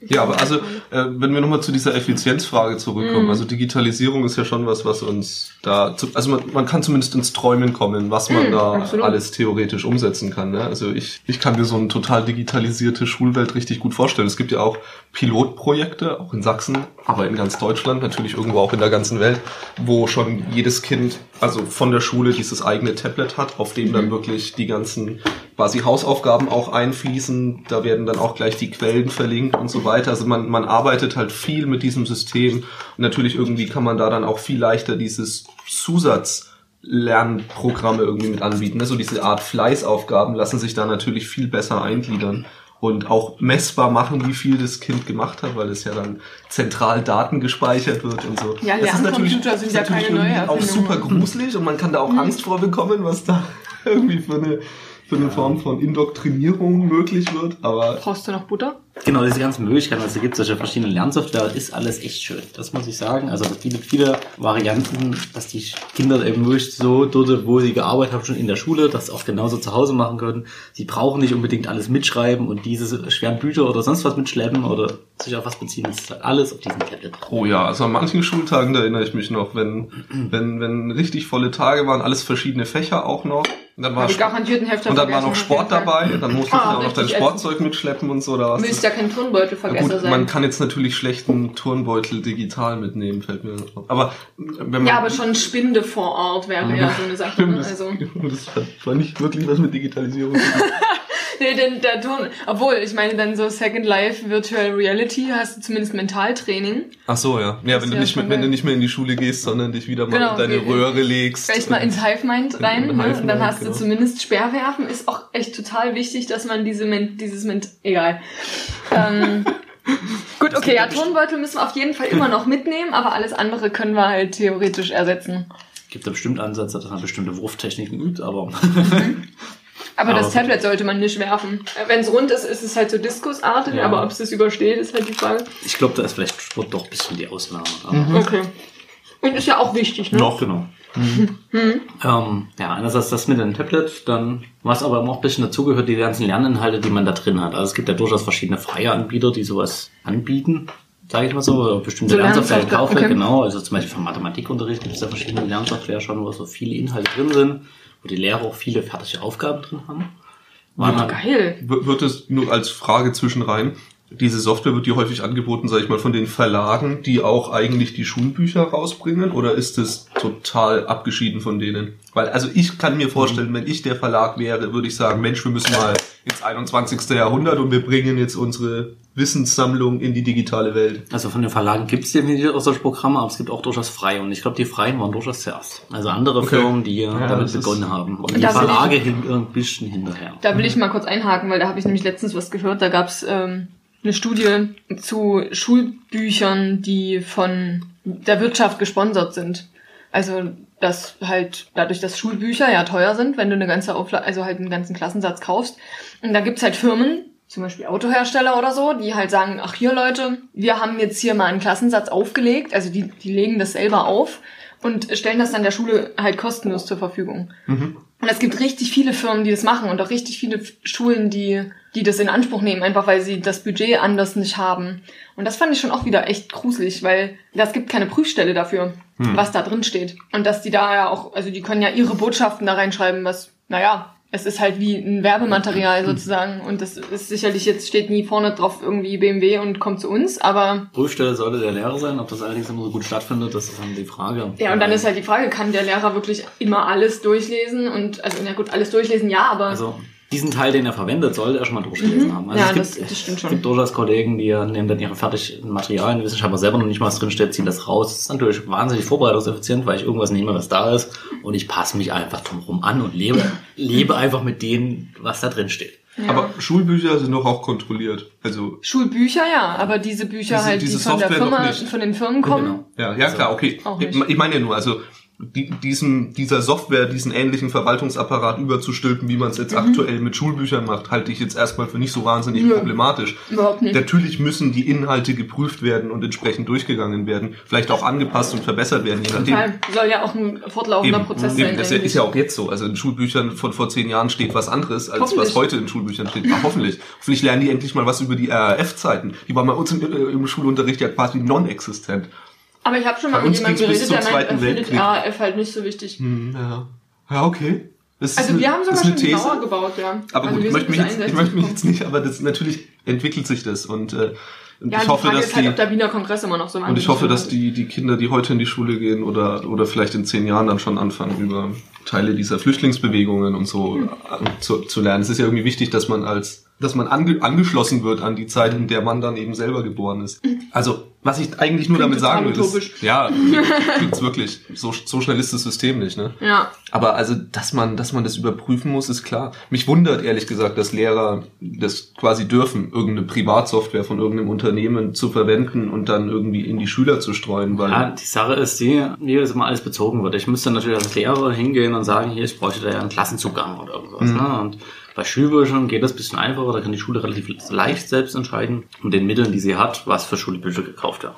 Ja, ja aber also, äh, wenn wir nochmal zu dieser Effizienzfrage zurückkommen, mhm. also Digitalisierung ist ja schon was, was uns da, zu, also man, man kann zumindest ins Träumen kommen, was man mhm, da absolut. alles theoretisch umsetzen kann. Ne? Also ich, ich kann mir so eine total digitalisierte Schulwelt richtig gut vorstellen. Es gibt ja auch Pilotprojekte, auch in Sachsen, aber in ganz Deutschland, natürlich irgendwo auch in der ganzen Welt, wo schon jedes Kind, also von der Schule dieses eigene Tablet hat, auf dem dann mhm. wirklich die ganzen quasi Hausaufgaben auch einfließen. Da werden dann auch gleich die Quellen verlinkt und so weiter. Also man, man arbeitet halt viel mit diesem System. Und natürlich irgendwie kann man da dann auch viel leichter dieses Zusatz Lernprogramme irgendwie mit anbieten. Also diese Art Fleißaufgaben lassen sich da natürlich viel besser eingliedern und auch messbar machen, wie viel das Kind gemacht hat, weil es ja dann zentral Daten gespeichert wird und so. Ja, das ist natürlich, sind ja natürlich keine auch super gruselig und man kann da auch mhm. Angst vor bekommen, was da irgendwie für eine für eine Form von Indoktrinierung möglich wird, aber. Brauchst du noch Butter? Genau, diese ganzen Möglichkeiten, was es gibt, solche verschiedene Lernsoftware, ist alles echt schön. Das muss ich sagen. Also es gibt viele Varianten, dass die Kinder eben wirklich so dort, wo sie gearbeitet haben, schon in der Schule, das auch genauso zu Hause machen können. Sie brauchen nicht unbedingt alles mitschreiben und diese schweren Bücher oder sonst was mitschleppen oder sich auf was beziehen. Das ist halt alles auf diesem Tablet. Oh ja, also an manchen Schultagen, da erinnere ich mich noch, wenn, wenn, wenn richtig volle Tage waren, alles verschiedene Fächer auch noch. Und dann war, und dann war noch Sport dabei, dann musstest ah, du auch noch dein Sportzeug mitschleppen und so. Da Müsst ja kein Turnbeutel vergessen gut, sein. Man kann jetzt natürlich schlechten Turnbeutel digital mitnehmen, fällt mir auf. Aber wenn man, Ja, aber schon Spinde vor Ort wäre ja so eine Sache. Ne? Also. Das hat, war nicht wirklich was mit Digitalisierung. nee, denn der Ton, obwohl, ich meine, dann so Second Life Virtual Reality hast du zumindest Mentaltraining. Ach so, ja. Ja, wenn du, nicht, mit, wenn du nicht mehr in die Schule gehst, sondern dich wieder mal genau, in deine wie, Röhre legst. Vielleicht mal ins Hive Mind rein, ne? Hive dann hast genau. du zumindest Sperrwerfen. Ist auch echt total wichtig, dass man diese, dieses Ment, egal. ähm, Gut, okay, ja, Tonbeutel müssen wir auf jeden Fall immer noch mitnehmen, aber alles andere können wir halt theoretisch ersetzen. Gibt da bestimmt Ansätze, dass man bestimmte Wurftechniken übt, aber. Mhm. Aber, das Tablet sollte man nicht werfen. Wenn es rund ist, ist es halt so diskusartig, ja. aber ob es das übersteht, ist halt die Frage. Ich glaube, da ist vielleicht Sport doch ein bisschen die Ausnahme. Mhm. Okay. Und ist ja auch wichtig, ne? Noch, genau. Mhm. Mhm. Ähm, ja, einerseits das mit dem Tablet, dann, was aber auch ein bisschen dazugehört, die ganzen Lerninhalte, die man da drin hat. Also es gibt ja durchaus verschiedene freie Anbieter, die sowas anbieten, sage ich mal so, bestimmte so Lernsoftware gekauft okay. genau. Also zum Beispiel für Mathematikunterricht gibt es ja verschiedene Lernsoftware schon, wo so viele Inhalte drin sind wo die Lehrer auch viele fertige Aufgaben drin haben. War ja, geil. Wird es nur als Frage zwischenrein, diese Software wird die häufig angeboten, sage ich mal, von den Verlagen, die auch eigentlich die Schulbücher rausbringen, oder ist es total abgeschieden von denen? Weil, also ich kann mir vorstellen, wenn ich der Verlag wäre, würde ich sagen, Mensch, wir müssen mal ins 21. Jahrhundert und wir bringen jetzt unsere Wissenssammlung in die digitale Welt. Also von den Verlagen gibt es definitiv auch solche Programme, aber es gibt auch durchaus freie. Und ich glaube, die freien waren durchaus zuerst. Also andere Okay. Firmen, die Ja, damit begonnen haben. Und die Da will Verlage hinken ein bisschen hinterher. Da will ich mal kurz einhaken, weil da habe ich nämlich letztens was gehört. Da gab's ähm, eine Studie zu Schulbüchern, die von der Wirtschaft gesponsert sind. Also dass halt dadurch, dass Schulbücher ja teuer sind, wenn du eine ganze Aufla also halt einen ganzen Klassensatz kaufst. Und da gibt's halt Firmen, zum Beispiel Autohersteller oder so, die halt sagen, ach hier Leute, wir haben jetzt hier mal einen Klassensatz aufgelegt, also die, die legen das selber auf und stellen das dann der Schule halt kostenlos zur Verfügung. Und es gibt richtig viele Firmen, die das machen und auch richtig viele Schulen, die, die das in Anspruch nehmen, einfach weil sie das Budget anders nicht haben. Und das fand ich schon auch wieder echt gruselig, weil das gibt keine Prüfstelle dafür, was da drin steht. Und dass die da ja auch, also die können ja ihre Botschaften da reinschreiben, was, naja, es ist halt wie ein Werbematerial sozusagen. Und das ist sicherlich jetzt steht nie vorne drauf irgendwie BMW und kommt zu uns, aber Prüfstelle sollte der Lehrer sein. Ob das allerdings immer so gut stattfindet, das ist dann die Frage. ja, und dann ist halt die Frage, kann der Lehrer wirklich immer alles durchlesen? Und also na gut, alles durchlesen, ja, aber Also diesen Teil, den er verwendet, sollte er schon mal durchgelesen haben. Also Mhm. Ja, es gibt, das- das stimmt Es schon. gibt durchaus Kollegen, die nehmen dann ihre fertigen Materialien, die Wissenschaftler selber noch nicht mal was drinsteht, ziehen das raus. Das ist natürlich wahnsinnig vorbereitungseffizient, weil ich irgendwas nehme, was da ist und ich passe mich einfach drumherum an und lebe, lebe einfach mit dem, was da drin steht. Aber Schulbücher sind doch auch kontrolliert. Also Schulbücher ja, aber diese Bücher Diese- halt, diese die von der Software noch Firma, von den Firmen kommen. Genau. Ja, ja klar, okay. Ich, ich meine ja nur, also diesem, dieser Software, diesen ähnlichen Verwaltungsapparat überzustülpen, wie man es jetzt aktuell mit Schulbüchern macht, halte ich jetzt erstmal für nicht so wahnsinnig Nö. problematisch. Überhaupt nicht. Natürlich müssen die Inhalte geprüft werden und entsprechend durchgegangen werden, vielleicht auch angepasst und verbessert werden, je nachdem. Total. Soll ja auch ein fortlaufender Eben, Prozess eben, sein. das ist ja auch jetzt so. Also in Schulbüchern von vor zehn Jahren steht was anderes, als was heute in Schulbüchern steht. Ja, hoffentlich. Hoffentlich lernen die endlich mal was über die RAF-Zeiten. Die waren bei uns im, äh, im Schulunterricht ja quasi non-existent. Aber ich habe schon mal Bei mit jemandem geredet, der meint, er findet. RAF halt nicht so wichtig. Hm, ja. ja, okay. Das Also eine, wir haben sogar schon eine. Mauer gebaut, ja. Aber also gut, ich möchte, mich jetzt, ich 61 möchte mich jetzt nicht, aber das natürlich entwickelt sich das und, äh, und Ja, ich hoffe, dass halt, die der Wiener Kongress immer noch so und ich hoffe, dass die, die Kinder, die heute in die Schule gehen oder, oder vielleicht in zehn Jahren dann schon anfangen, über Teile dieser Flüchtlingsbewegungen und so Hm. äh, zu, zu lernen. Es ist ja irgendwie wichtig, dass man als, dass man ange, angeschlossen wird an die Zeit, in der man dann eben selber geboren ist. Also, was ich eigentlich nur Klingt damit sagen will, ist, ja, klingt's wirklich. So, so schnell ist das System nicht, ne? Ja. Aber also, dass man, dass man das überprüfen muss, ist klar. Mich wundert ehrlich gesagt, dass Lehrer das quasi dürfen, irgendeine Privatsoftware von irgendeinem Unternehmen zu verwenden und dann irgendwie in die Schüler zu streuen, weil Ja, die Sache ist die, wie das immer alles bezogen wird. Ich müsste natürlich als Lehrer hingehen und sagen, hier, ich bräuchte da ja einen Klassenzugang oder irgendwas. Ne? Und bei Schulbüchern geht das ein bisschen einfacher, da kann die Schule relativ leicht selbst entscheiden, mit den Mitteln, die sie hat, was für Schulbücher gekauft werden.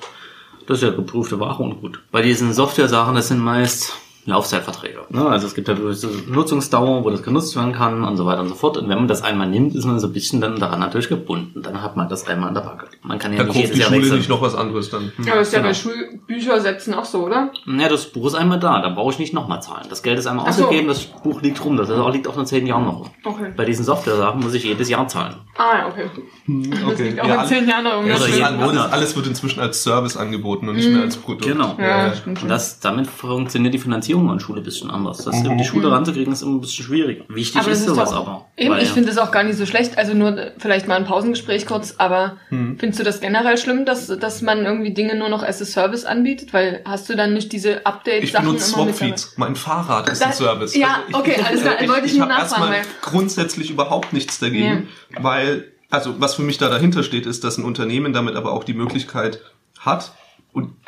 Das ist ja geprüfte Ware und gut. Bei diesen Software-Sachen, das sind meist Laufzeitverträge. Ne? Also es gibt ja gewisse Nutzungsdauer, wo das genutzt werden kann und so weiter und so fort. Und wenn man das einmal nimmt, ist man so ein bisschen dann daran natürlich gebunden. Dann hat man das einmal an der Backe. Man kann ja da nicht jedes die Jahr Schule wechseln. nicht noch was anderes dann. Hm. Aber ist ja Genau. bei Schulbüchersätzen auch so, oder? Ja, das Buch ist einmal da, da brauche ich nicht nochmal zahlen. Das Geld ist einmal Ach so. ausgegeben, das Buch liegt rum, das auch, liegt auch in zehn Jahren noch rum. Okay. Bei diesen Software-Sachen muss ich jedes Jahr zahlen. Ah, ja, okay. Das Okay. liegt auch Ja, in zehn Jahren noch Oder irgendwas. jeden alles, Monat. alles wird inzwischen als Service angeboten und nicht mehr als Produkt. Genau. Ja, Ja. Und das, damit funktioniert die Finanzierung an Schule ein bisschen anders. Das, Mhm. Die Schule ranzukriegen ist immer ein bisschen schwieriger. Wichtig Aber das ist ist sowas doch, aber. Eben, weil- ich finde es auch gar nicht so schlecht. Also nur äh, vielleicht mal ein Pausengespräch kurz, aber Hm. findest du das generell schlimm, dass, dass man irgendwie Dinge nur noch as a Service anbietet? Weil hast du dann nicht diese Ich Update-Sachen benutze immer mit Swapfeeds. Mein Fahrrad ist ein Das- Service. ja, ich, okay, alles klar. Ich, Wollte ich ich nur nachfragen, erstmal weil- grundsätzlich überhaupt nichts dagegen, weil, also was für mich da dahinter steht, ist, dass ein Unternehmen damit aber auch die Möglichkeit hat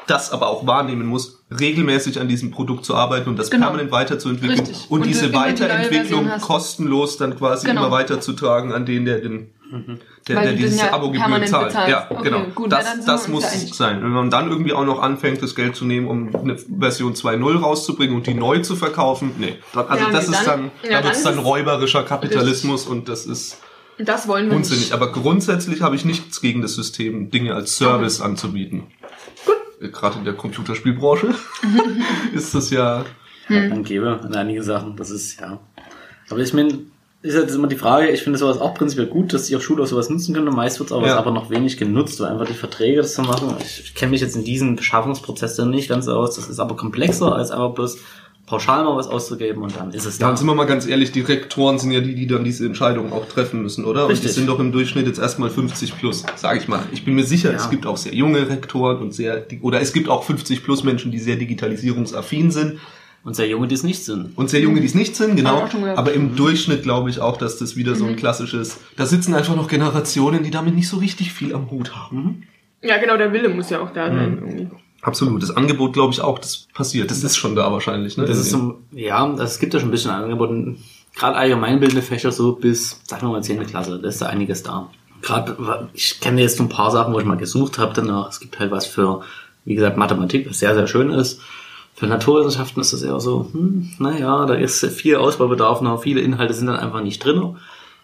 das aber auch wahrnehmen muss, regelmäßig an diesem Produkt zu arbeiten und das Genau. permanent weiterzuentwickeln Richtig. und, Und diese die Weiterentwicklung hast. kostenlos dann quasi Genau. immer weiterzutragen an den, der den der, der dieses ja Abo-Gebühr zahlt. bezahlst. Ja, Okay, genau. gut, das das muss sein. Wenn man dann irgendwie auch noch anfängt, das Geld zu nehmen, um eine Version 2.0 rauszubringen und die neu zu verkaufen, nee. Also Ja, das nee, ist dann- dann, ja, da wird es dann räuberischer Kapitalismus und das ist Das wollen wir unsinnig. nicht. Aber grundsätzlich habe ich nichts gegen das System, Dinge als Service anzubieten. Gerade in der Computerspielbranche ist das ja Hm. man gebe in einige Sachen. Das ist, ja. Aber ich meine, ist jetzt immer die Frage, ich finde sowas auch prinzipiell gut, dass die auch Schule auch sowas nutzen können. Meist wird es aber, Ja. aber noch wenig genutzt, weil einfach die Verträge das zu machen. Ich, ich kenne mich jetzt in diesem Beschaffungsprozess dann nicht ganz aus. Das ist aber komplexer als einfach bloß pauschal mal was auszugeben und dann ist es Ja, da. und sind wir mal ganz ehrlich, die Rektoren sind ja die, die dann diese Entscheidungen auch treffen müssen, oder? Und Richtig. die sind doch im Durchschnitt jetzt erstmal 50 plus, sage ich mal. Ich bin mir sicher, Ja. es gibt auch sehr junge Rektoren und sehr, oder es gibt auch 50 plus Menschen, die sehr digitalisierungsaffin sind Und sehr junge, die es nicht sind. und sehr junge, die es nicht sind, genau. Aber im Durchschnitt glaube ich auch, dass das wieder so ein klassisches, da sitzen einfach noch Generationen, die damit nicht so richtig viel am Hut haben. Ja, genau, der Wille muss ja auch da sein. Irgendwie. Absolut. Das Angebot glaube ich auch, das passiert. Das ist schon da wahrscheinlich, ne? Das ist so, ja, das- es gibt ja schon ein bisschen angeboten. Gerade allgemeinbildende Fächer so bis, sagen wir mal, 10. Klasse, da ist da einiges da. Gerade, ich kenne jetzt so ein paar Sachen, wo ich mal gesucht habe danach. Es gibt halt was für, wie gesagt, Mathematik, was sehr, sehr schön ist. Für Naturwissenschaften ist das eher so, hm, naja, da ist viel Ausbaubedarf noch, viele Inhalte sind dann einfach nicht drin. Und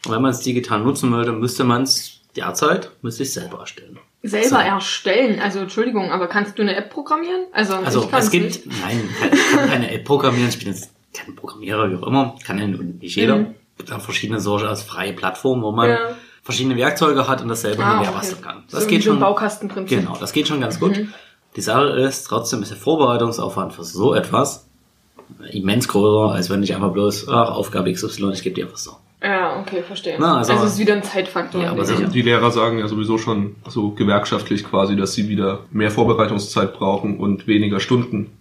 wenn man es digital nutzen möchte, müsste man es derzeit, müsste ich selber erstellen. Selber So. erstellen, also Entschuldigung, aber kannst du eine App programmieren? Also, Also es gibt, nicht. nein, ich kann keine App programmieren, ich bin jetzt kein Programmierer, wie auch immer, kann ja nicht jeder. Mhm. Auch verschiedene solche als freie Plattformen, wo man Ja. verschiedene Werkzeuge hat und das selber Ah, okay. basteln kann. Das geht so ein schon. Baukastenprinzip. Genau, das geht schon ganz gut. Mhm. Die Sache ist, trotzdem ist der Vorbereitungsaufwand für so etwas immens größer, als wenn ich einfach bloß, ach, Aufgabe XY, ich gebe die einfach so. Ja, okay, verstehe. Na, also- also, es ist wieder ein Zeitfaktor. Ja, aber dem sicher. Die Lehrer sagen ja sowieso schon so gewerkschaftlich quasi, dass sie wieder mehr Vorbereitungszeit brauchen und weniger Stunden.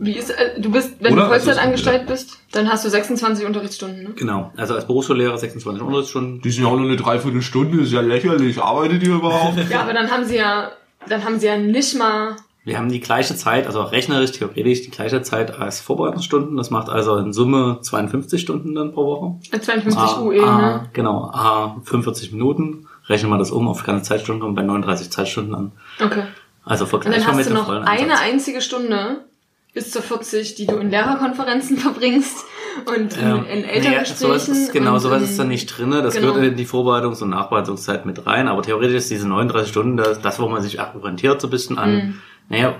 Wie ist, äh, du bist, wenn Oder? du Vollzeit Also, angestellt bist, dann hast du 26 Unterrichtsstunden, ne? Genau, also als Berufsschullehrer 26 Unterrichtsstunden. Die sind ja auch nur eine Dreiviertelstunde, ist ja lächerlich. Arbeitet ihr überhaupt? Ja, aber dann haben sie ja, dann haben sie ja nicht mal, Wir haben die gleiche Zeit, also rechnerisch, theoretisch die gleiche Zeit als Vorbereitungsstunden. Das macht also in Summe 52 Stunden dann pro Woche. äh, 52 Ah, UE, ah, ne? Genau, ah, 45 Minuten. Rechnen wir das um auf keine Zeitstunden, kommen bei 39 Zeitstunden an. Okay. Also dann vergleichbar hast mit du dem noch vollen eine Einsatz. einzige Stunde bis zur 40, die du in Lehrerkonferenzen verbringst und in, Ähm, in nee, Elterngesprächen. sowas ist, genau, sowas in- ist da nicht drinne. Das genau. gehört in die Vorbereitungs- und Nachbereitungszeit mit rein. Aber theoretisch ist diese 39 Stunden das, das wo man sich orientiert so ein bisschen an. Mhm. Naja,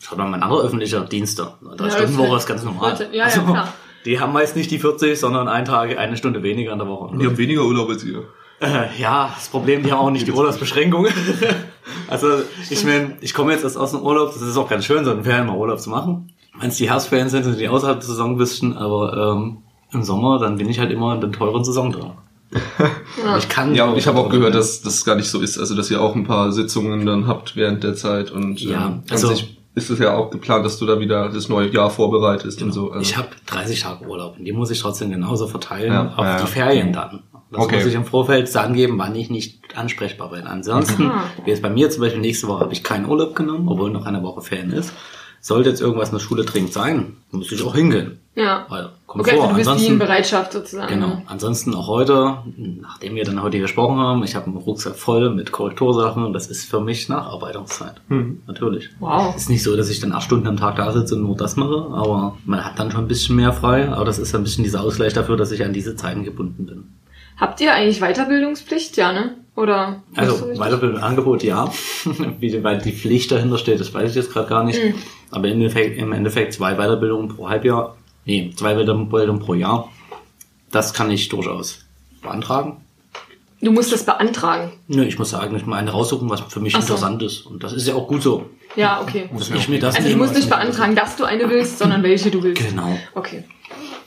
schaut mal ein anderer öffentlicher Dienste. Drei Ja, Stunden Woche ist ganz normal. wollte- ja, ja, also, klar. Die haben meist nicht die 40, sondern ein Tag, eine Stunde weniger in der Woche. Die haben weniger Urlaub als ihr. Äh, ja, das Problem, die haben auch nicht die Urlaubsbeschränkung. also, ich meine, ich komme jetzt erst aus dem Urlaub, das ist auch ganz schön, so in Ferien mal Urlaub zu machen. Wenn es die Herbstferien sind, sind die außerhalb der Saison ein bisschen, aber ähm, im Sommer, dann bin ich halt immer in der teuren Saison drin. Ich kann Ja, und ich habe auch gehört, dass das gar nicht so ist. Also, dass ihr auch ein paar Sitzungen dann habt während der Zeit. Und Ja, ähm, also- ist es ja auch geplant, dass du da wieder das neue Jahr vorbereitest und so. Also, Ich habe 30 Tage Urlaub und die muss ich trotzdem genauso verteilen Ja, auf ja, die. Ferien dann. Das Okay. muss ich im Vorfeld angeben, wann ich nicht ansprechbar bin. Ansonsten, Ah. wie jetzt bei mir zum Beispiel nächste Woche habe ich keinen Urlaub genommen, obwohl noch eine Woche Ferien ist. Sollte jetzt irgendwas in der Schule dringend sein, muss ich auch hingehen. Ja. Weil, kommt Okay, vor. also du bist wie in Ansonsten, Bereitschaft sozusagen. genau. Ansonsten auch heute, nachdem wir dann heute gesprochen haben, ich habe einen Rucksack voll mit Korrektursachen und das ist für mich Nacharbeitungszeit. Hm. Natürlich. Wow. Ist nicht so, dass ich dann acht Stunden am Tag da sitze und nur das mache, aber man hat dann schon ein bisschen mehr frei. Aber das ist ein bisschen dieser Ausgleich dafür, dass ich an diese Zeiten gebunden bin. Habt ihr eigentlich Weiterbildungspflicht? Ja, ne? Oder? Also? Weiterbildungsangebot, ja. Wie, weil die Pflicht dahinter steht, das weiß ich jetzt gerade gar nicht. Mhm. Aber im Endeffekt, im Endeffekt zwei Weiterbildungen pro Halbjahr. Nee, zwei Weiterbildungen pro Jahr. Das kann ich durchaus beantragen. Du musst das beantragen. Nö, ich muss sagen, ich muss eine raussuchen, was für mich so. interessant ist. Und das ist ja auch gut so. Ja, okay. Dass ich mir das Also du musst nicht beantragen, dass du eine willst, sondern welche du willst. Genau. Okay.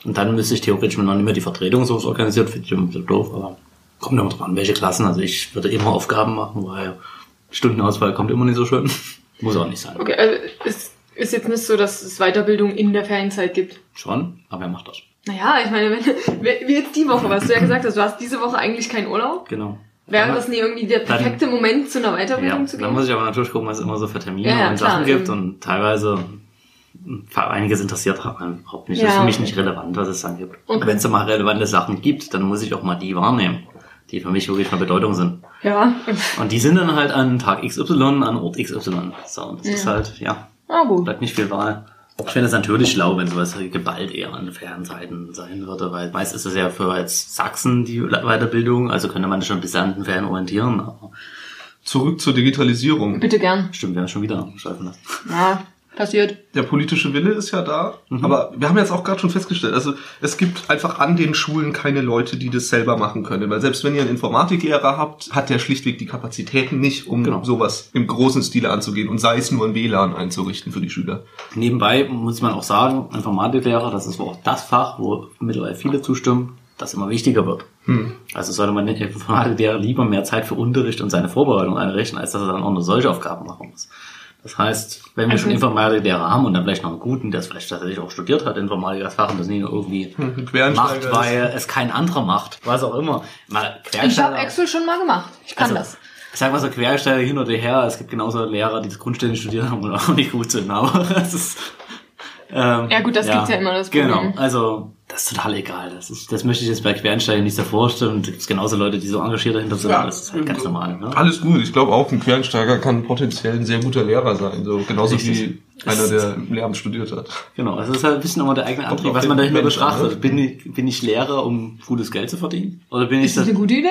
Und dann müsste ich theoretisch mir noch nicht mehr die Vertretung so organisiert, finde ich immer ein bisschen doof, aber kommt immer drauf an, welche Klassen. Also ich würde immer Aufgaben machen, weil Stundenauswahl kommt immer nicht so schön. Muss auch nicht sein. Okay, also es ist jetzt nicht so, dass es Weiterbildung in der Ferienzeit gibt. Schon, aber wer macht das? Naja, ich meine, wenn, wie jetzt die Woche, was du ja gesagt hast, du hast diese Woche eigentlich keinen Urlaub. Genau. Wäre Dann- das nie irgendwie der perfekte Moment, zu einer Weiterbildung Ja, zu dann gehen? muss ich aber natürlich gucken, was es immer so für Termine Ja, ja, und klar, Sachen gibt eben. und teilweise mh, einiges interessiert hat man überhaupt nicht. Das ist für mich nicht relevant, was es dann gibt. Okay. Wenn es mal relevante Sachen gibt, dann muss ich auch mal die wahrnehmen, die für mich wirklich von Bedeutung sind. Ja. Und die sind dann halt an Tag XY, an Ort XY. So, und das ist halt, ja, Ah, gut. bleibt nicht viel Wahl. Ich finde es natürlich schlau, wenn sowas geballt eher an Fernseiten sein würde, weil meist ist es ja für jetzt Sachsen die Weiterbildung, also könnte man schon bis an den Ferien orientieren, aber Zurück zur Digitalisierung. Bitte gern. stimmt, wir haben schon wieder schleifen lassen. Ja. Passiert. Der politische Wille ist ja da, aber wir haben jetzt auch gerade schon festgestellt, also es gibt einfach an den Schulen keine Leute, die das selber machen können, weil selbst wenn ihr einen Informatiklehrer habt, hat der schlichtweg die Kapazitäten nicht, um Genau. sowas im großen Stile anzugehen und sei es nur ein WLAN einzurichten für die Schüler. Nebenbei muss man auch sagen, Informatiklehrer, das ist auch das Fach, wo mittlerweile viele zustimmen, das immer wichtiger wird. Also sollte man den Informatiklehrer lieber mehr Zeit für Unterricht und seine Vorbereitung einrichten, als dass er dann auch nur solche Aufgaben machen muss. Das heißt, wenn wir Also- schon Informatiklehrer haben und dann vielleicht noch einen guten, der es vielleicht tatsächlich auch studiert hat, Informatik als Fach und das nicht nur irgendwie macht, ist- weil es kein anderer macht, was auch immer. Mal Ich habe Excel schon mal gemacht. Ich kann also, das. Ich sag mal so Quersteiger hin oder her, es gibt genauso Lehrer, die das Grundständig studiert haben und auch nicht gut sind, aber das ist. Ähm, Ja, gut, das gibt's ja immer, das Problem. Genau, also das ist total egal. Das, ist, das möchte ich jetzt bei Quereinsteigern nicht so vorstellen. Und es gibt genauso Leute, die so engagiert dahinter sind. Ja. Das ist halt ganz normal. Ne? Alles gut. Ich glaube auch, ein Quereinsteiger kann potenziell ein sehr guter Lehrer sein. So genauso Richtig. wie einer, der Lehramt studiert hat. Genau, es ist halt ein bisschen immer der eigene Antrieb, was man dahinter Menschen an, betrachtet. ne? Bin ich, bin ich Lehrer, um gutes Geld zu verdienen? Oder bin ich Ist das das? eine gute Idee?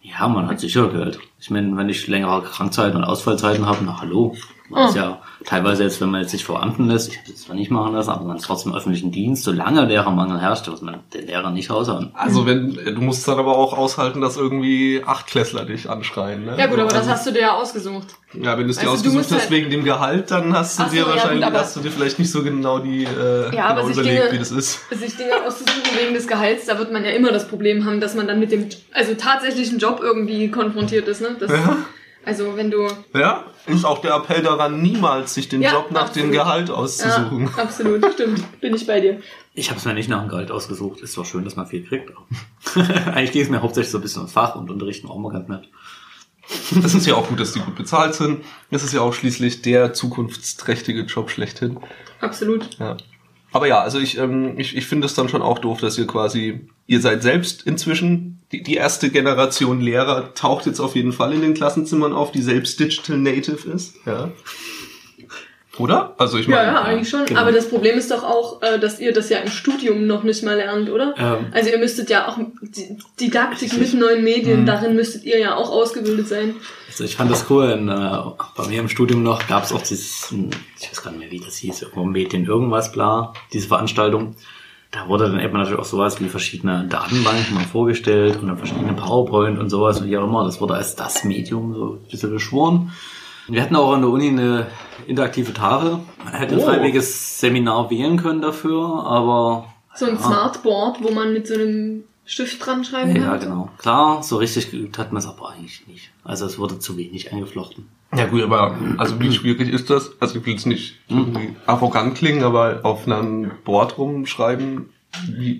Ja, man hat sicher Geld. Ich meine, wenn ich längere Krankzeiten und Ausfallzeiten habe, na hallo. Man ist Oh. ja teilweise jetzt, wenn man jetzt sich verwandten lässt, ich habe das zwar nicht machen lassen, aber man ist trotzdem im öffentlichen Dienst, solange Lehrermangel herrscht, muss man den Lehrer nicht raushauen. Also wenn, du musst dann aber auch aushalten, dass irgendwie Achtklässler dich anschreien. Ne? Ja gut, aber das also, hast du dir ja ausgesucht. Ja, wenn du es dir ausgesucht hast halt- wegen dem Gehalt, dann hast du Ach so, dir ja, gut, wahrscheinlich, aber- hast du dir vielleicht nicht so genau die äh, Ja, aber genau überlegt, Dinge- wie das ist. Sich Dinge auszusuchen wegen des Gehalts, da wird man ja immer das Problem haben, dass man dann mit dem, also tatsächlichen Job irgendwie konfrontiert ist, ne? Das, Also wenn du, Ja, ist auch der Appell daran, niemals sich den Ja, Job nach dem absolut. Gehalt ja, auszusuchen. absolut, stimmt, bin ich bei dir. Ich habe es mir nicht nach dem Gehalt ausgesucht. Ist doch schön, dass man viel kriegt. aber Eigentlich ging es mir hauptsächlich so ein bisschen ums Fach und Unterrichten auch mal ganz nett. Es ist ja auch gut, dass die gut bezahlt sind. Es ist ja auch schließlich der zukunftsträchtige Job schlechthin. Absolut. Ja. Aber ja, also ich, ähm, ich, ich finde es dann schon auch doof, dass ihr quasi, ihr seid selbst inzwischen, die, die erste Generation Lehrer taucht jetzt auf jeden Fall in den Klassenzimmern auf, die selbst Digital Native ist. Ja. Oder? Also ich Ja, meine, ja, eigentlich schon. genau. Aber das Problem ist doch auch, äh, dass ihr das ja im Studium noch nicht mal lernt, oder? Ähm. Also ihr müsstet ja auch die Didaktik mit neuen Medien, darin müsstet ihr ja auch ausgebildet sein. Also ich fand das cool. In, äh, bei mir im Studium noch gab es auch dieses, hm, ich weiß gar nicht mehr, wie das hieß, irgendwo Medien irgendwas, bla, diese Veranstaltung. Da wurde dann eben natürlich auch sowas wie verschiedene Datenbanken mal vorgestellt und dann verschiedene PowerPoint und sowas, wie auch immer. Das wurde als das Medium so ein bisschen beschworen. Wir hatten auch an der Uni eine interaktive Tafel. Man hätte ein Oh. freiwilliges Seminar wählen können dafür, aber So ein Ja. Smartboard, wo man mit so einem Stift dran schreiben kann. ja, genau. Klar, so richtig geübt hat man es aber eigentlich nicht. Also es wurde zu wenig eingeflochten. Ja gut, aber also wie schwierig ist das? Also ich will jetzt nicht irgendwie arrogant klingen, aber auf einem Board rumschreiben,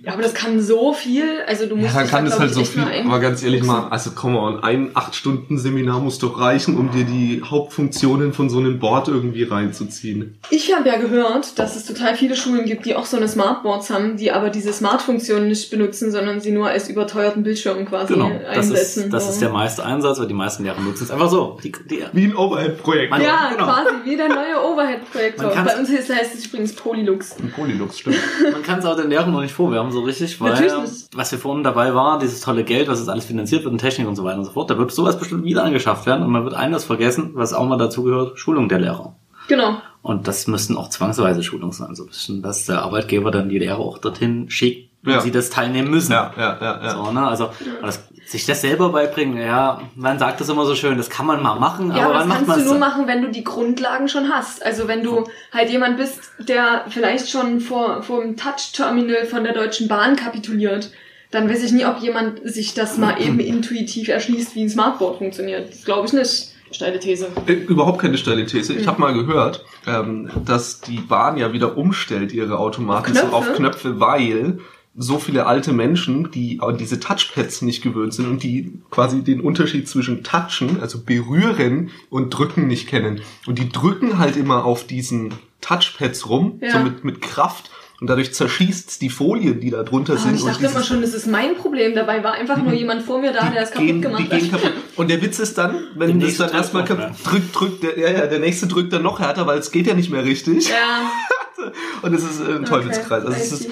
Ja, aber das kann so viel. Also du musst ja, dann kann da, es glaub halt so viel, aber ganz ehrlich mal, also komm mal, ein 8-Stunden-Seminar muss doch reichen, um dir die Hauptfunktionen von so einem Board irgendwie reinzuziehen. Ich habe ja gehört, dass es total viele Schulen gibt, die auch so eine Smartboards haben, die aber diese Smart-Funktion nicht benutzen, sondern sie nur als überteuerten Bildschirm quasi Genau, das einsetzen. ist, das so. ist der meiste Einsatz, weil die meisten Lehrer nutzen es einfach so. Die, die, Wie ein Overhead-Projekt. Man- Ja, genau. quasi wie der neue Overhead-Projektor. Bei uns heißt, heißt es übrigens Polylux. Ein Polylux, stimmt. man kann es auch den Lehrern noch nicht vorwerfen, so richtig, weil nicht. was wir vorhin dabei war, dieses tolle Geld, was jetzt alles finanziert wird und Technik und so weiter und so fort, da wird sowas bestimmt wieder angeschafft werden und man wird eines vergessen, was auch mal dazu gehört, Schulung der Lehrer. Genau. Und das müssten auch zwangsweise Schulungen sein, so ein bisschen, dass der Arbeitgeber dann die Lehrer auch dorthin schickt, wenn Ja. sie das teilnehmen müssen. Ja, ja, ja, ja. So, ne? Also das, sich das selber beibringen, ja, man sagt das immer so schön, das kann man mal machen, Ja, aber aber wann das macht kannst man du es nur dann? machen, wenn du die Grundlagen schon hast. Also wenn du halt jemand bist, der vielleicht schon vor, vor dem Touch-Terminal von der Deutschen Bahn kapituliert, dann weiß ich nie, ob jemand sich das mal eben intuitiv erschließt, wie ein Smartboard funktioniert. Das glaube ich nicht. Steile These. Äh, Überhaupt keine steile These. Ich habe mal gehört, ähm, dass die Bahn ja wieder umstellt ihre Automaten Auf so auf Knöpfe? Knöpfe, weil so viele alte Menschen, die an diese Touchpads nicht gewöhnt sind und die quasi den Unterschied zwischen Touchen, also berühren und drücken nicht kennen. Und die drücken halt immer auf diesen Touchpads rum, Ja. so mit, mit Kraft. Und dadurch zerschießt die Folien, die da drunter Oh, sind. ich und dachte immer schon, das ist mein Problem. Dabei war einfach nur jemand vor mir da, der es kaputt gemacht die gehen hat. kaputt. Und der Witz ist dann, wenn Der das dann erstmal drückt drückt, drückt, der, ja, ja, der nächste drückt dann noch härter, weil es geht ja nicht mehr richtig. Ja, Und es ist ein Teufelskreis. Also es ist.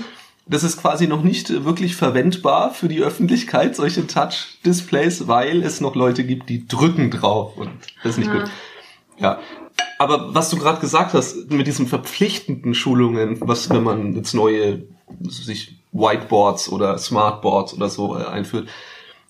Das ist quasi noch nicht wirklich verwendbar für die Öffentlichkeit, solche Touch-Displays, weil es noch Leute gibt, die drücken drauf und das ist nicht Ah. gut. Ja, Aber was du gerade gesagt hast, mit diesen verpflichtenden Schulungen, was wenn man jetzt neue sich Whiteboards oder Smartboards oder so äh, einführt,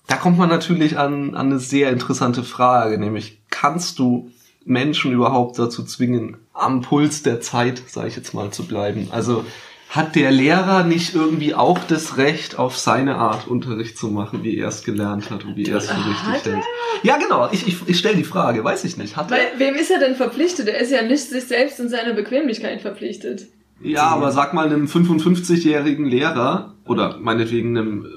da kommt man natürlich an, an eine sehr interessante Frage, nämlich kannst du Menschen überhaupt dazu zwingen, am Puls der Zeit, sage ich jetzt mal, zu bleiben? Also hat der Lehrer nicht irgendwie auch das Recht, auf seine Art Unterricht zu machen, wie er es gelernt hat und wie er es für richtig hält? Ja, genau. Ich, ich, ich stelle die Frage, weiß ich nicht. Hat Weil, er? wem ist er denn verpflichtet? Er ist ja nicht sich selbst und seiner Bequemlichkeit verpflichtet. Ja, aber sag mal einem 55-jährigen Lehrer oder meinetwegen einem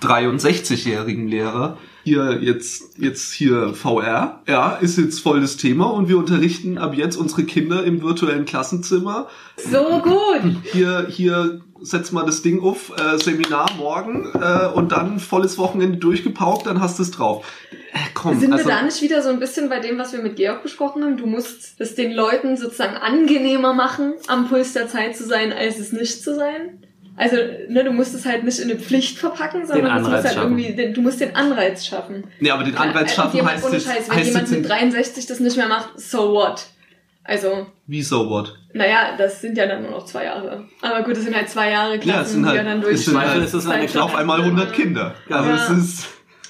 63-jährigen Lehrer, hier jetzt, jetzt hier VR, ja, ist jetzt voll das Thema und wir unterrichten ab jetzt unsere Kinder im virtuellen Klassenzimmer. So gut! Hier, hier setz mal das Ding auf, äh, Seminar morgen äh, und dann volles Wochenende durchgepaukt, dann hast du es drauf. Äh, komm, Sind also, wir da nicht wieder so ein bisschen bei dem, was wir mit Georg besprochen haben? Du musst es den Leuten sozusagen angenehmer machen, am Puls der Zeit zu sein, als es nicht zu sein? Also, ne, du musst es halt nicht in eine Pflicht verpacken, sondern es muss Anreiz halt schaffen. irgendwie, den, du musst den Anreiz schaffen. nee, aber den Anreiz Klar, schaffen jemand heißt ohne Scheiß, wenn heißt jemand jetzt mit in, 63 das nicht mehr macht, so what? Also, wie so what? naja, das sind ja dann nur noch zwei Jahre. Aber gut, das sind halt zwei Jahre Ja, es Klassen, sind die halt- ja dann es durch. sind Zweifel halt ist es eine Zeit- auf einmal 100 Kinder. Also Ja. es ist,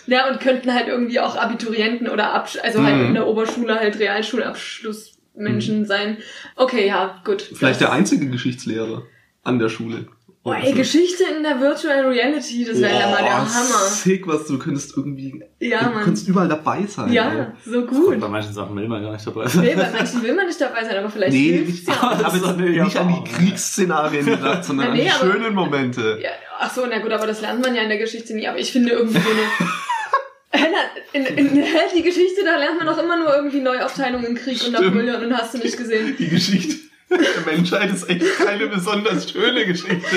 Ja, und könnten halt irgendwie auch Abiturienten oder Absch also halt Mhm. in der Oberschule halt Realschulabschlussmenschen sein. Okay, ja, gut. Vielleicht der einzige Geschichtslehrer an der Schule. Boah, ey, Geschichte in der Virtual Reality, das wäre ja mal der Hammer. Sick, was du könntest irgendwie, Ja, du Mann. könntest überall dabei sein. Ja, ey. so gut. Bei manchen Sachen will man gar nicht dabei Nee, sein. bei manchen will man nicht dabei sein, aber vielleicht Nee, nicht, ja. aber Das eine nicht an die Kriegsszenarien gedacht, sondern Ja, an nee, die aber- schönen Momente. Ja, ach so, na gut, aber das lernt man ja in der Geschichte nie. Aber ich finde irgendwie so eine... In, in, in die Geschichte, da lernt man doch immer nur irgendwie Neuaufteilung in Krieg und Stimmt. Napoleon und hast du nicht gesehen. Die Geschichte der Menschheit ist echt keine besonders schöne Geschichte.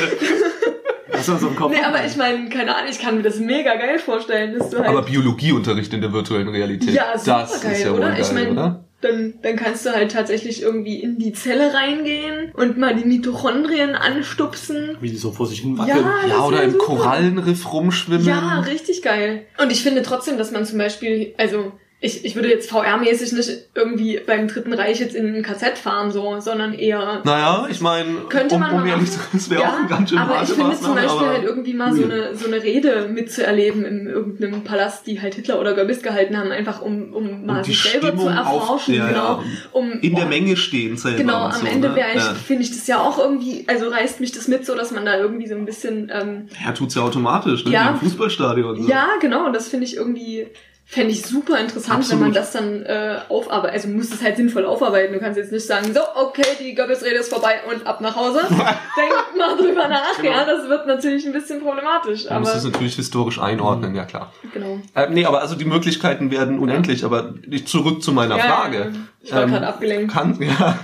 Hast du das im Kopf? Nee, aber ich meine, keine Ahnung, ich kann mir das mega geil vorstellen, dass du halt... Aber Biologieunterricht in der virtuellen Realität, Ja, super das geil, ist ja oder? geil, ich meine, oder? dann, dann kannst du halt tatsächlich irgendwie in die Zelle reingehen und mal die Mitochondrien anstupsen. Wie die so vor sich hin Ja, wackeln. das Ja, oder im super. Korallenriff rumschwimmen. Ja, richtig geil. Und ich finde trotzdem, dass man zum Beispiel, also ich, ich würde jetzt VR-mäßig nicht irgendwie beim Dritten Reich jetzt in ein KZ fahren, so, sondern eher. Naja, ich meine, Könnte um, man um mal ehrlich machen. zu das wäre auch ein ganz schön aber ich finde zum Beispiel halt irgendwie mal so eine, so eine Rede mitzuerleben in irgendeinem Palast, die halt Hitler oder Goebbels gehalten haben, einfach um, um mal die sich selber zu Stimmung auf- erforschen, ja, genau. ja. Um, in der Menge stehen selber. Genau, am so, Ende ne? wäre ich, Ja. finde ich das ja auch irgendwie, also reißt mich das mit, so dass man da irgendwie so ein bisschen, ähm, Ja, tut's ja automatisch, ne? Ja. Im Fußballstadion. So. ja, genau, und das finde ich irgendwie, fände ich super interessant, Absolut. wenn man das dann äh, aufarbeitet. Also du musst es halt sinnvoll aufarbeiten. Du kannst jetzt nicht sagen, so, okay, die Goebbels-Rede ist vorbei und ab nach Hause. Denk mal drüber nach. Genau. Ja, das wird natürlich ein bisschen problematisch. Man muss Aber das natürlich historisch einordnen, ja klar. genau. Äh, nee, aber also die Möglichkeiten werden unendlich, aber zurück zu meiner Ja, Frage. ich war Ähm, gerade abgelenkt. Kann, ja,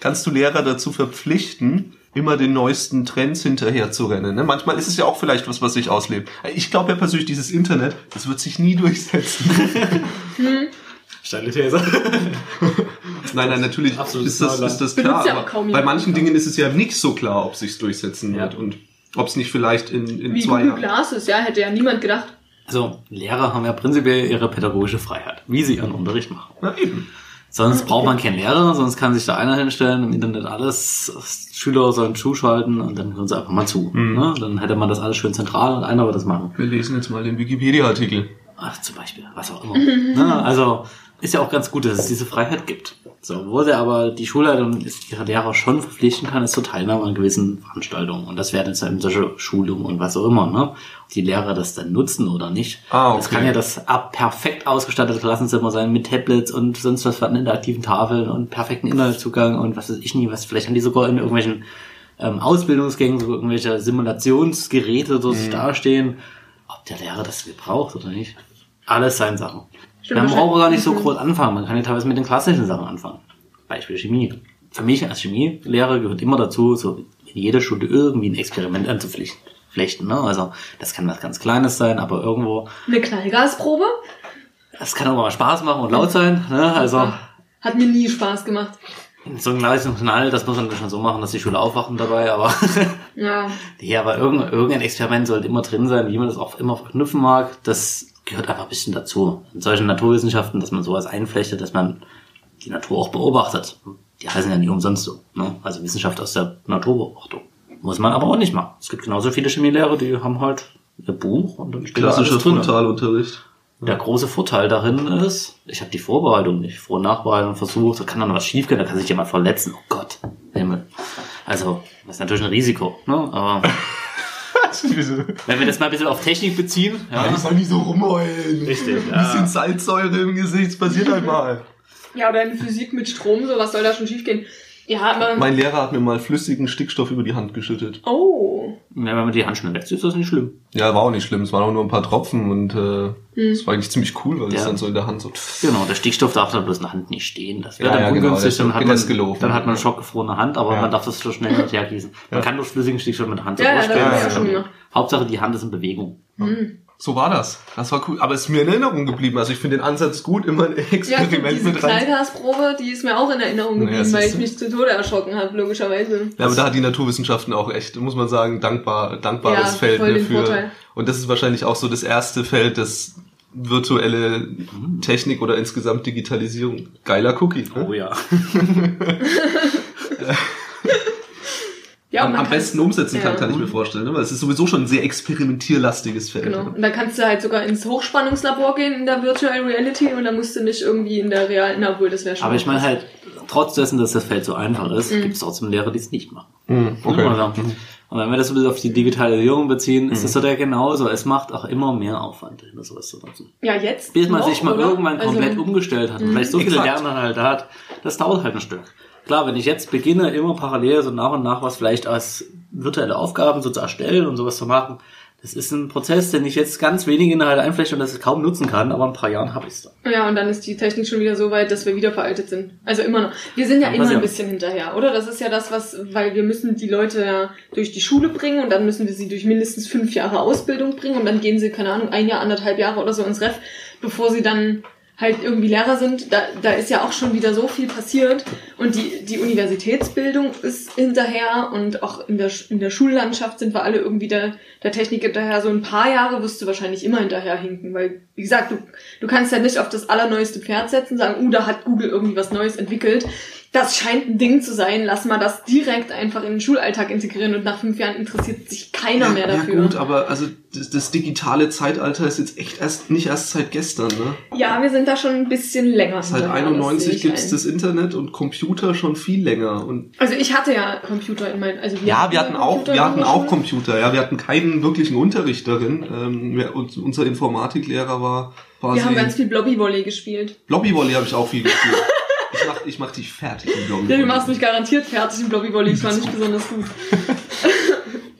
kannst du Lehrer dazu verpflichten, immer den neuesten Trends hinterher zu rennen? Ne? Manchmal ist es ja auch vielleicht was, was sich auslebt. Ich glaube ja persönlich, dieses Internet, das wird sich nie durchsetzen. Steile These. nein, nein, natürlich Absolut ist das, klar. ist das klar. ja bei manchen Dingen ist es ja nicht so klar, ob sich's durchsetzen Ja. wird und ob es nicht vielleicht in, in Wie zwei Google Jahren. Ist, ja, hätte ja niemand gedacht. Also, Lehrer haben ja prinzipiell ihre pädagogische Freiheit, wie sie ihren Unterricht machen. Na eben. Sonst braucht man keinen Lehrer, sonst kann sich da einer hinstellen, im Internet alles, Schüler sollen zuschalten und dann hören sie einfach mal zu. Ne? Dann hätte man das alles schön zentral und einer wird das machen. Wir lesen jetzt mal den Wikipedia-Artikel. Ach, zum Beispiel, was auch immer. ne? Also ist ja auch ganz gut, dass es diese Freiheit gibt. So, wo sie aber die Schulleitung ist, ihre Lehrer schon verpflichten kann, ist zur Teilnahme an gewissen Veranstaltungen. Und das werden jetzt eben solche Schulungen und was auch immer. Ne? Ob die Lehrer das dann nutzen oder nicht. Ah, okay. Das kann ja das ab perfekt ausgestattete Klassenzimmer sein mit Tablets und sonst was von interaktiven Tafeln und perfekten Internetzugang und was weiß ich nie, was vielleicht haben die sogar in irgendwelchen ähm, Ausbildungsgängen, so irgendwelche Simulationsgeräte dort Mhm. dastehen. Ob der Lehrer das gebraucht oder nicht. Alles seine Sachen. Stimmt, Man braucht gar nicht so wahrscheinlich. groß anfangen. Man kann ja teilweise mit den klassischen Sachen anfangen. Beispiel Chemie. Für mich als Chemielehrer gehört immer dazu, so in jeder Schule irgendwie ein Experiment anzuflechten. Flechten, ne? Also das kann was ganz Kleines sein, aber irgendwo, Eine Knallgasprobe es kann auch mal Spaß machen und laut sein. Ne? Also hat mir nie Spaß gemacht. so ein Leistungsknall, das muss man schon so machen, dass die Schule aufwachen dabei, aber Ja, ja, aber irgendein, irgendein Experiment sollte immer drin sein, wie man das auch immer verknüpfen mag. Das gehört einfach ein bisschen dazu. In solchen Naturwissenschaften, dass man sowas einflechtet, dass man die Natur auch beobachtet. Die heißen ja nicht umsonst so. Ne? Also Wissenschaft aus der Naturbeobachtung. Muss man aber auch nicht machen. Es gibt genauso viele Chemielehrer, die haben halt ihr Buch und dann steht Klassischer. Frontalunterricht. Der große Vorteil darin ist, ich habe die Vorbereitung nicht, Vor- und Nachbereitung versucht, da kann dann was schiefgehen, da kann sich jemand verletzen. Oh Gott, Himmel. Also, das ist natürlich ein Risiko, ne? Aber wenn wir das mal ein bisschen auf Technik beziehen, ja, Ich soll nicht so rumheulen. Richtig, Ein ja. bisschen Salzsäure im Gesicht, das passiert einmal. Ja, oder in Physik mit Strom, so was soll da schon schiefgehen? Ja, aber. Mein Lehrer hat mir mal flüssigen Stickstoff über die Hand geschüttet. oh. Ja, wenn man die Hand schnell wegzieht, ist das nicht schlimm. Ja, war auch nicht schlimm. Es waren auch nur ein paar Tropfen und äh, es war eigentlich ziemlich cool, weil es Ja. dann so in der Hand so. Genau, der Stickstoff darf da bloß in der Hand nicht stehen. Das wäre Ja, dann ja, genau, ungünstig, das dann, hat man, gelaufen. dann hat man eine schockgefrorene Hand, aber Ja. man darf das so schnell nicht hergießen. Man kann durch flüssigen Stickstoff mit der Hand so Ja, ja, ja schon. Hauptsache die Hand ist in Bewegung. So war das. Das war cool. Aber es ist mir in Erinnerung geblieben. Also ich finde den Ansatz gut, immer ein Ja, Experiment diese mit rein. Knallgasprobe, die ist mir auch in Erinnerung Ja, geblieben, das weil ich mich zu Tode erschrocken habe, logischerweise. Ja, aber da hat die Naturwissenschaften auch echt, muss man sagen, dankbar, dankbares Ja, Feld ne, für. Vorteil. Und das ist wahrscheinlich auch so das erste Feld, das virtuelle Technik oder insgesamt Digitalisierung. Geiler Cookie. Ne? Oh ja. Ja, am, am besten umsetzen kann, ja. kann ich mir vorstellen. Ne? Weil es ist sowieso schon ein sehr experimentierlastiges Feld. Genau. Und da kannst du halt sogar ins Hochspannungslabor gehen in der Virtual Reality und dann musst du nicht irgendwie in der realen, na, obwohl das wäre schon. Aber ich meine halt, trotz dessen, dass das Feld so einfach ist, gibt es trotzdem Lehrer, die es nicht machen. Mhm, okay. Ja, also, Und wenn wir das so ein bisschen auf die Digitalisierung beziehen, ist es so der genauso. Es macht auch immer mehr Aufwand, hinter sowas zu nutzen. Ja, jetzt. Bis man noch, sich mal oder? irgendwann komplett Also, umgestellt hat und vielleicht so viele halt hat, das dauert halt ein Stück. Klar, wenn ich jetzt beginne, immer parallel so nach und nach was vielleicht als virtuelle Aufgaben so zu erstellen und sowas zu machen, das ist ein Prozess, den ich jetzt ganz wenig Inhalte einflechte und das kaum nutzen kann, aber in ein paar Jahren habe ich es dann. Ja, und dann ist die Technik schon wieder so weit, dass wir wieder veraltet sind. Also immer noch. Wir sind ja immer ein bisschen hinterher, oder? Das ist ja das, was, weil wir müssen die Leute ja durch die Schule bringen und dann müssen wir sie durch mindestens fünf Jahre Ausbildung bringen und dann gehen sie, keine Ahnung, ein Jahr, anderthalb Jahre oder so ins Ref, bevor sie dann halt irgendwie Lehrer sind. Da, da ist ja auch schon wieder so viel passiert und die, die Universitätsbildung ist hinterher und auch in der, in der Schullandschaft sind wir alle irgendwie der, der Technik hinterher. So ein paar Jahre wirst du wahrscheinlich immer hinterher hinken, weil, wie gesagt, du, du kannst ja nicht auf das allerneueste Pferd setzen, sagen, uh, da hat Google irgendwie was Neues entwickelt. Das scheint ein Ding zu sein, lass mal das direkt einfach in den Schulalltag integrieren und nach fünf Jahren interessiert sich keiner mehr dafür. Ja gut, aber also das, das digitale Zeitalter ist jetzt echt erst nicht erst seit gestern, ne? Ja, wir sind da schon ein bisschen länger. Seit hinterher, das sehe 91 ich gibt's ein. das Internet und Computer schon viel länger. Und Also ich hatte ja Computer in meinen, also wir ja, wir hatten auch, Computer wir hatten auch. Computer. Ja, wir hatten keinen wirklichen Unterricht darin. Ähm, und unser Informatiklehrer war quasi. Wir haben ganz viel Blobby-Volley gespielt. Lobbyvolley habe ich auch viel gespielt. Ich mach, ich dich fertig im Ja, Lobbyvolley. du machst mich garantiert fertig im Blobby-Volley, das war nicht besonders gut.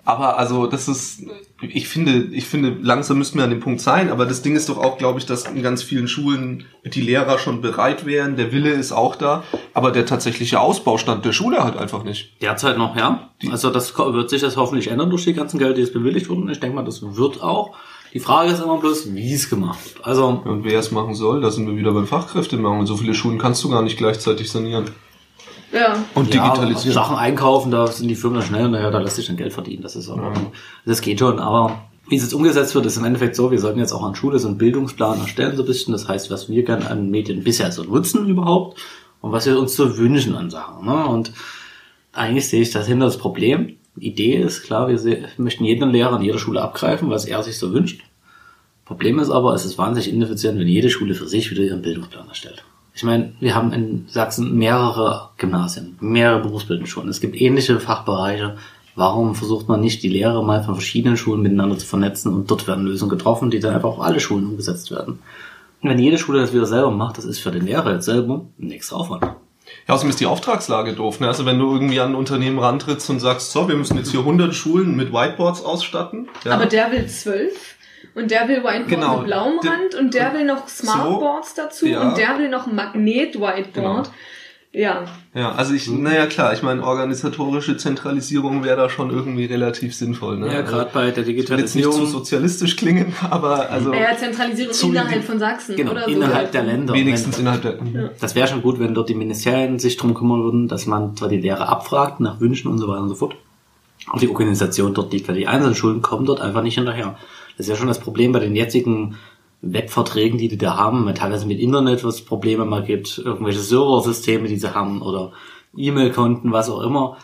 Aber also das ist, ich finde, ich finde, langsam müssten wir an dem Punkt sein. Aber das Ding ist doch auch, glaube ich, dass in ganz vielen Schulen die Lehrer schon bereit wären. Der Wille ist auch da, aber der tatsächliche Ausbaustand der Schule halt einfach nicht. Derzeit noch, ja. Also das wird sich das hoffentlich ändern durch die ganzen Geld, die es bewilligt wurden. Ich denke mal, das wird auch. Die Frage ist immer bloß, wie es gemacht wird. Also Und wer es machen soll, da sind wir wieder beim Fachkräftemangel. So viele Schulen kannst du gar nicht gleichzeitig sanieren Ja. und ja, digitalisieren. Sachen einkaufen, da sind die Firmen dann schnell, naja, da lässt sich dann Geld verdienen. Das ist aber, das geht schon. Aber wie es jetzt umgesetzt wird, ist im Endeffekt so, wir sollten jetzt auch an Schule so einen Bildungsplan erstellen, so ein bisschen. Das heißt, was wir gerne an Medien bisher so nutzen überhaupt und was wir uns so wünschen an Sachen. Ne? Und eigentlich sehe ich dahinter das Problem. Idee ist klar, wir möchten jeden Lehrer in jeder Schule abgreifen, was er sich so wünscht. Problem ist aber, es ist wahnsinnig ineffizient, wenn jede Schule für sich wieder ihren Bildungsplan erstellt. Ich meine, wir haben in Sachsen mehrere Gymnasien, mehrere berufsbildende Schulen. Es gibt ähnliche Fachbereiche. Warum versucht man nicht, die Lehrer mal von verschiedenen Schulen miteinander zu vernetzen und dort werden Lösungen getroffen, die dann einfach auf alle Schulen umgesetzt werden? Und wenn jede Schule das wieder selber macht, das ist für den Lehrer jetzt selber ein nächster Aufwand. Ja, außerdem ist die Auftragslage doof. Ne? Also wenn du irgendwie an ein Unternehmen rantrittst und sagst, so, wir müssen jetzt hier 100 Schulen mit Whiteboards ausstatten. Ja. Aber der will zwölf und der will Whiteboard Genau. mit blauem Rand und der will noch Smartboards dazu Ja. und der will noch ein Magnet-Whiteboard. Genau. Ja. Ja, also ich, naja klar, ich meine, organisatorische Zentralisierung wäre da schon irgendwie relativ sinnvoll. Ne? Ja, gerade bei der Also, ich will jetzt nicht zu Digitalisierung. sozialistisch klingen, aber also Ja, Zentralisierung Zu- innerhalb von Sachsen, Genau, oder? innerhalb so. der Länder. wenigstens innerhalb der. Das wäre schon gut, wenn dort die Ministerien sich drum kümmern würden, dass man zwar die Lehrer abfragt nach Wünschen und so weiter und so fort. Aber die Organisation dort liegt, weil die einzelnen Schulen kommen dort einfach nicht hinterher. Das ist ja schon das Problem bei den jetzigen Webverträgen, die die da haben, teilweise mit Internet, was Probleme mal gibt, irgendwelche Serversysteme, die sie haben oder E-Mail-Konten, was auch immer,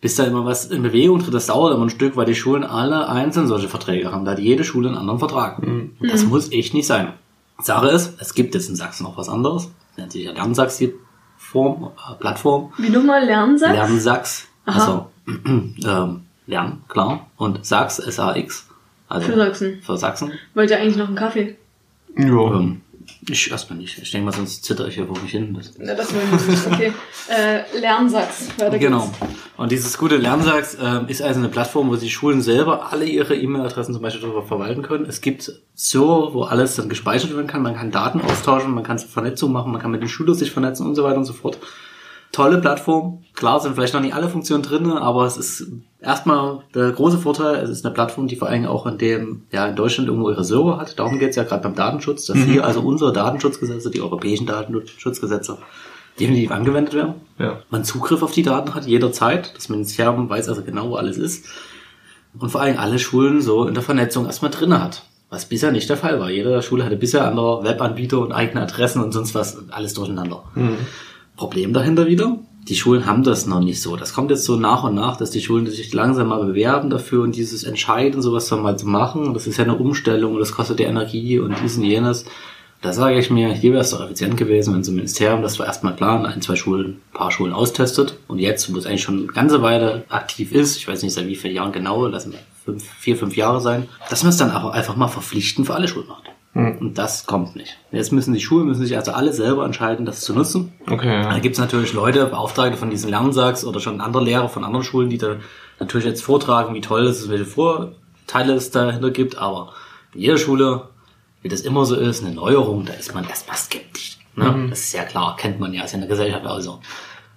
bis da immer was in Bewegung tritt. Das dauert immer ein Stück, weil die Schulen alle einzeln solche Verträge haben. Da hat jede Schule einen anderen Vertrag. Mhm. Das muss echt nicht sein. Sache ist, es gibt jetzt in Sachsen noch was anderes. Nennt sich ja Lernsachs die Form, äh, Plattform. Wie nochmal Lernsachs? Lernsachs. Also, ähm, Lernen, klar. Und Sachs, S-A-X. Also für Sachsen. Für Sachsen. Wollt ihr eigentlich noch einen Kaffee? Ja. Ähm, ich erstmal nicht. Ich denke mal, sonst zitter ich hier vor mich hin. Na, das wollen wir nicht. Okay. Äh, Lernsachs. Weiter Genau. geht's. Und dieses gute Lernsachs ähm, ist also eine Plattform, wo die Schulen selber alle ihre E-Mail-Adressen zum Beispiel darüber verwalten können. Es gibt Server, wo alles dann gespeichert werden kann. Man kann Daten austauschen, man kann Vernetzung machen, man kann mit den Schülern sich vernetzen und so weiter und so fort. Tolle Plattform. Klar sind vielleicht noch nicht alle Funktionen drin, aber es ist erstmal der große Vorteil, es ist eine Plattform, die vor allem auch in dem, ja, in Deutschland irgendwo ihre Server hat. Darum geht's ja gerade beim Datenschutz, dass hier also unsere Datenschutzgesetze, die europäischen Datenschutzgesetze, definitiv angewendet werden. Ja. Man Zugriff auf die Daten hat jederzeit. Das Ministerium weiß also genau, wo alles ist. Und vor allem alle Schulen so in der Vernetzung erstmal drinne hat. Was bisher nicht der Fall war. Jede Schule hatte bisher andere Webanbieter und eigene Adressen und sonst was, alles durcheinander. Problem dahinter wieder, die Schulen haben das noch nicht so. Das kommt jetzt so nach und nach, dass die Schulen sich langsam mal bewerben dafür und dieses Entscheiden, sowas dann mal zu machen. Das ist ja eine Umstellung und das kostet ja Energie und dies und jenes. Da sage ich mir, hier wäre es doch effizient gewesen, wenn so ein Ministerium das war erstmal klar in ein, zwei Schulen, ein paar Schulen austestet. Und jetzt, wo es eigentlich schon eine ganze Weile aktiv ist, ich weiß nicht seit wie vielen Jahren genau, lassen wir fünf, vier, fünf Jahre sein, dass man es dann aber einfach mal verpflichtend für alle Schulen macht. Und das kommt nicht. Jetzt müssen die Schulen müssen sich also alle selber entscheiden, das zu nutzen. Okay, Da ja. gibt es natürlich Leute, Beauftragte von diesen Lernsachs oder schon andere Lehrer von anderen Schulen, die da natürlich jetzt vortragen, wie toll es ist, welche Vorteile es dahinter gibt. Aber in jeder Schule, wie das immer so ist, eine Neuerung, da ist man erstmal skeptisch. Ne? Das ist ja klar, kennt man ja, ist ja in der Gesellschaft auch so.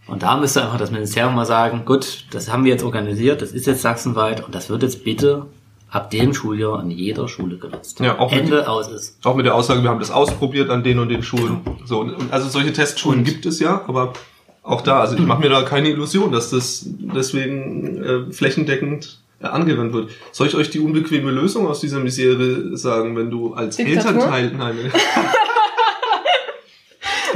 Und da müsste einfach das Ministerium mal sagen, gut, das haben wir jetzt organisiert, das ist jetzt sachsenweit und das wird jetzt bitte ab dem Schuljahr an jeder Schule genutzt. Ja, auch mit- Ende aus ist. Auch mit der Aussage, wir haben das ausprobiert an den und den Schulen. So, und, und also solche Testschulen gibt es ja, aber auch da, also ich mache mir da keine Illusion, dass das deswegen äh, flächendeckend äh, angewandt wird. Soll ich euch die unbequeme Lösung aus dieser Misere sagen, wenn du als Diktatur? Elternteil, nein,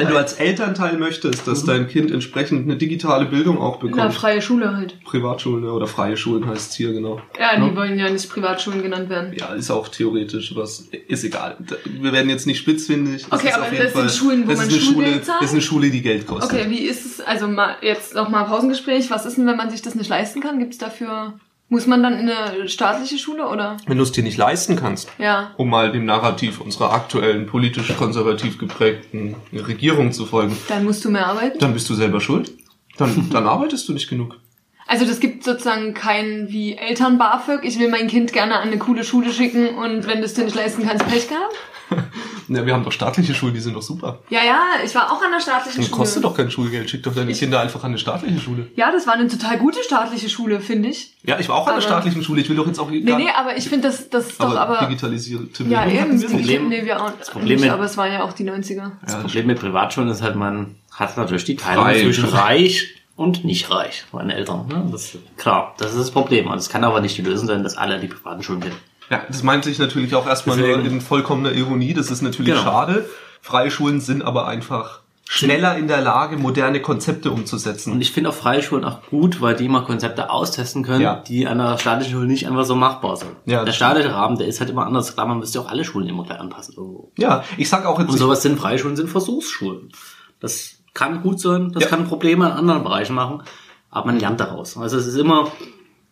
wenn du als Elternteil möchtest, dass dein Kind entsprechend eine digitale Bildung auch bekommt, freie Schule halt. Privatschulen oder freie Schulen heißt es hier genau. Ja, die Ja. wollen ja nicht Privatschulen genannt werden. Ja, ist auch theoretisch was. Ist egal. Wir werden jetzt nicht spitzfindig. Es Okay, ist aber das sind Fall- Schulen, wo das man ist eine Schulgeld Schule, zahlt? Das ist eine Schule, die Geld kostet. Okay, wie ist es, also mal jetzt noch mal Pausengespräch, was ist denn, wenn man sich das nicht leisten kann? Gibt es dafür, muss man dann in eine staatliche Schule oder? Wenn du es dir nicht leisten kannst, Ja. um mal dem Narrativ unserer aktuellen politisch konservativ geprägten Regierung zu folgen, Dann musst du mehr arbeiten? dann bist du selber schuld. Dann, dann arbeitest du nicht genug. Also das gibt sozusagen kein wie Eltern BAföG, ich will mein Kind gerne an eine coole Schule schicken und wenn du es dir nicht leisten kannst, Pech gehabt? Ja, wir haben doch staatliche Schulen, die sind doch super. Ja, ja, ich war auch an der staatlichen Dann Schule. kostet doch kein Schulgeld. Schick doch deine Kinder einfach an eine staatliche Schule. Ja, das war eine total gute staatliche Schule, finde ich. Ja, ich war auch an der Aber- staatlichen Schule. Ich will doch jetzt auch Nee, nee, aber ich finde das, das ist doch aber, aber... digitalisierte Ja, Bildung eben. nicht. Problem- nee, wir auch Problem nicht, mit- aber es waren ja auch die 90er. Das Ja, Problem mit Privatschulen ist halt, man hat natürlich die Teilung Reich. zwischen reich und nicht reich, meine Eltern. Ne? Das, klar, das ist das Problem. Und es kann aber nicht die Lösung sein, dass alle die privaten Schulen gehen. Ja, das meinte ich natürlich auch erstmal nur Deswegen- in vollkommener Ironie. Das ist natürlich Genau. schade. Freie Schulen sind aber einfach schneller in der Lage, moderne Konzepte umzusetzen. Und ich finde auch freie Schulen auch gut, weil die mal Konzepte austesten können, Ja. die an der staatlichen Schule nicht einfach so machbar sind. Ja, der staatliche Rahmen, der ist halt immer anders. Klar, man müsste auch alle Schulen immer gleich anpassen. irgendwo. ja, ich sag auch jetzt Und sowas sind Freischulen, sind Versuchsschulen. Das kann gut sein, das Ja. kann Probleme in anderen Bereichen machen, aber man lernt daraus. Also es ist immer,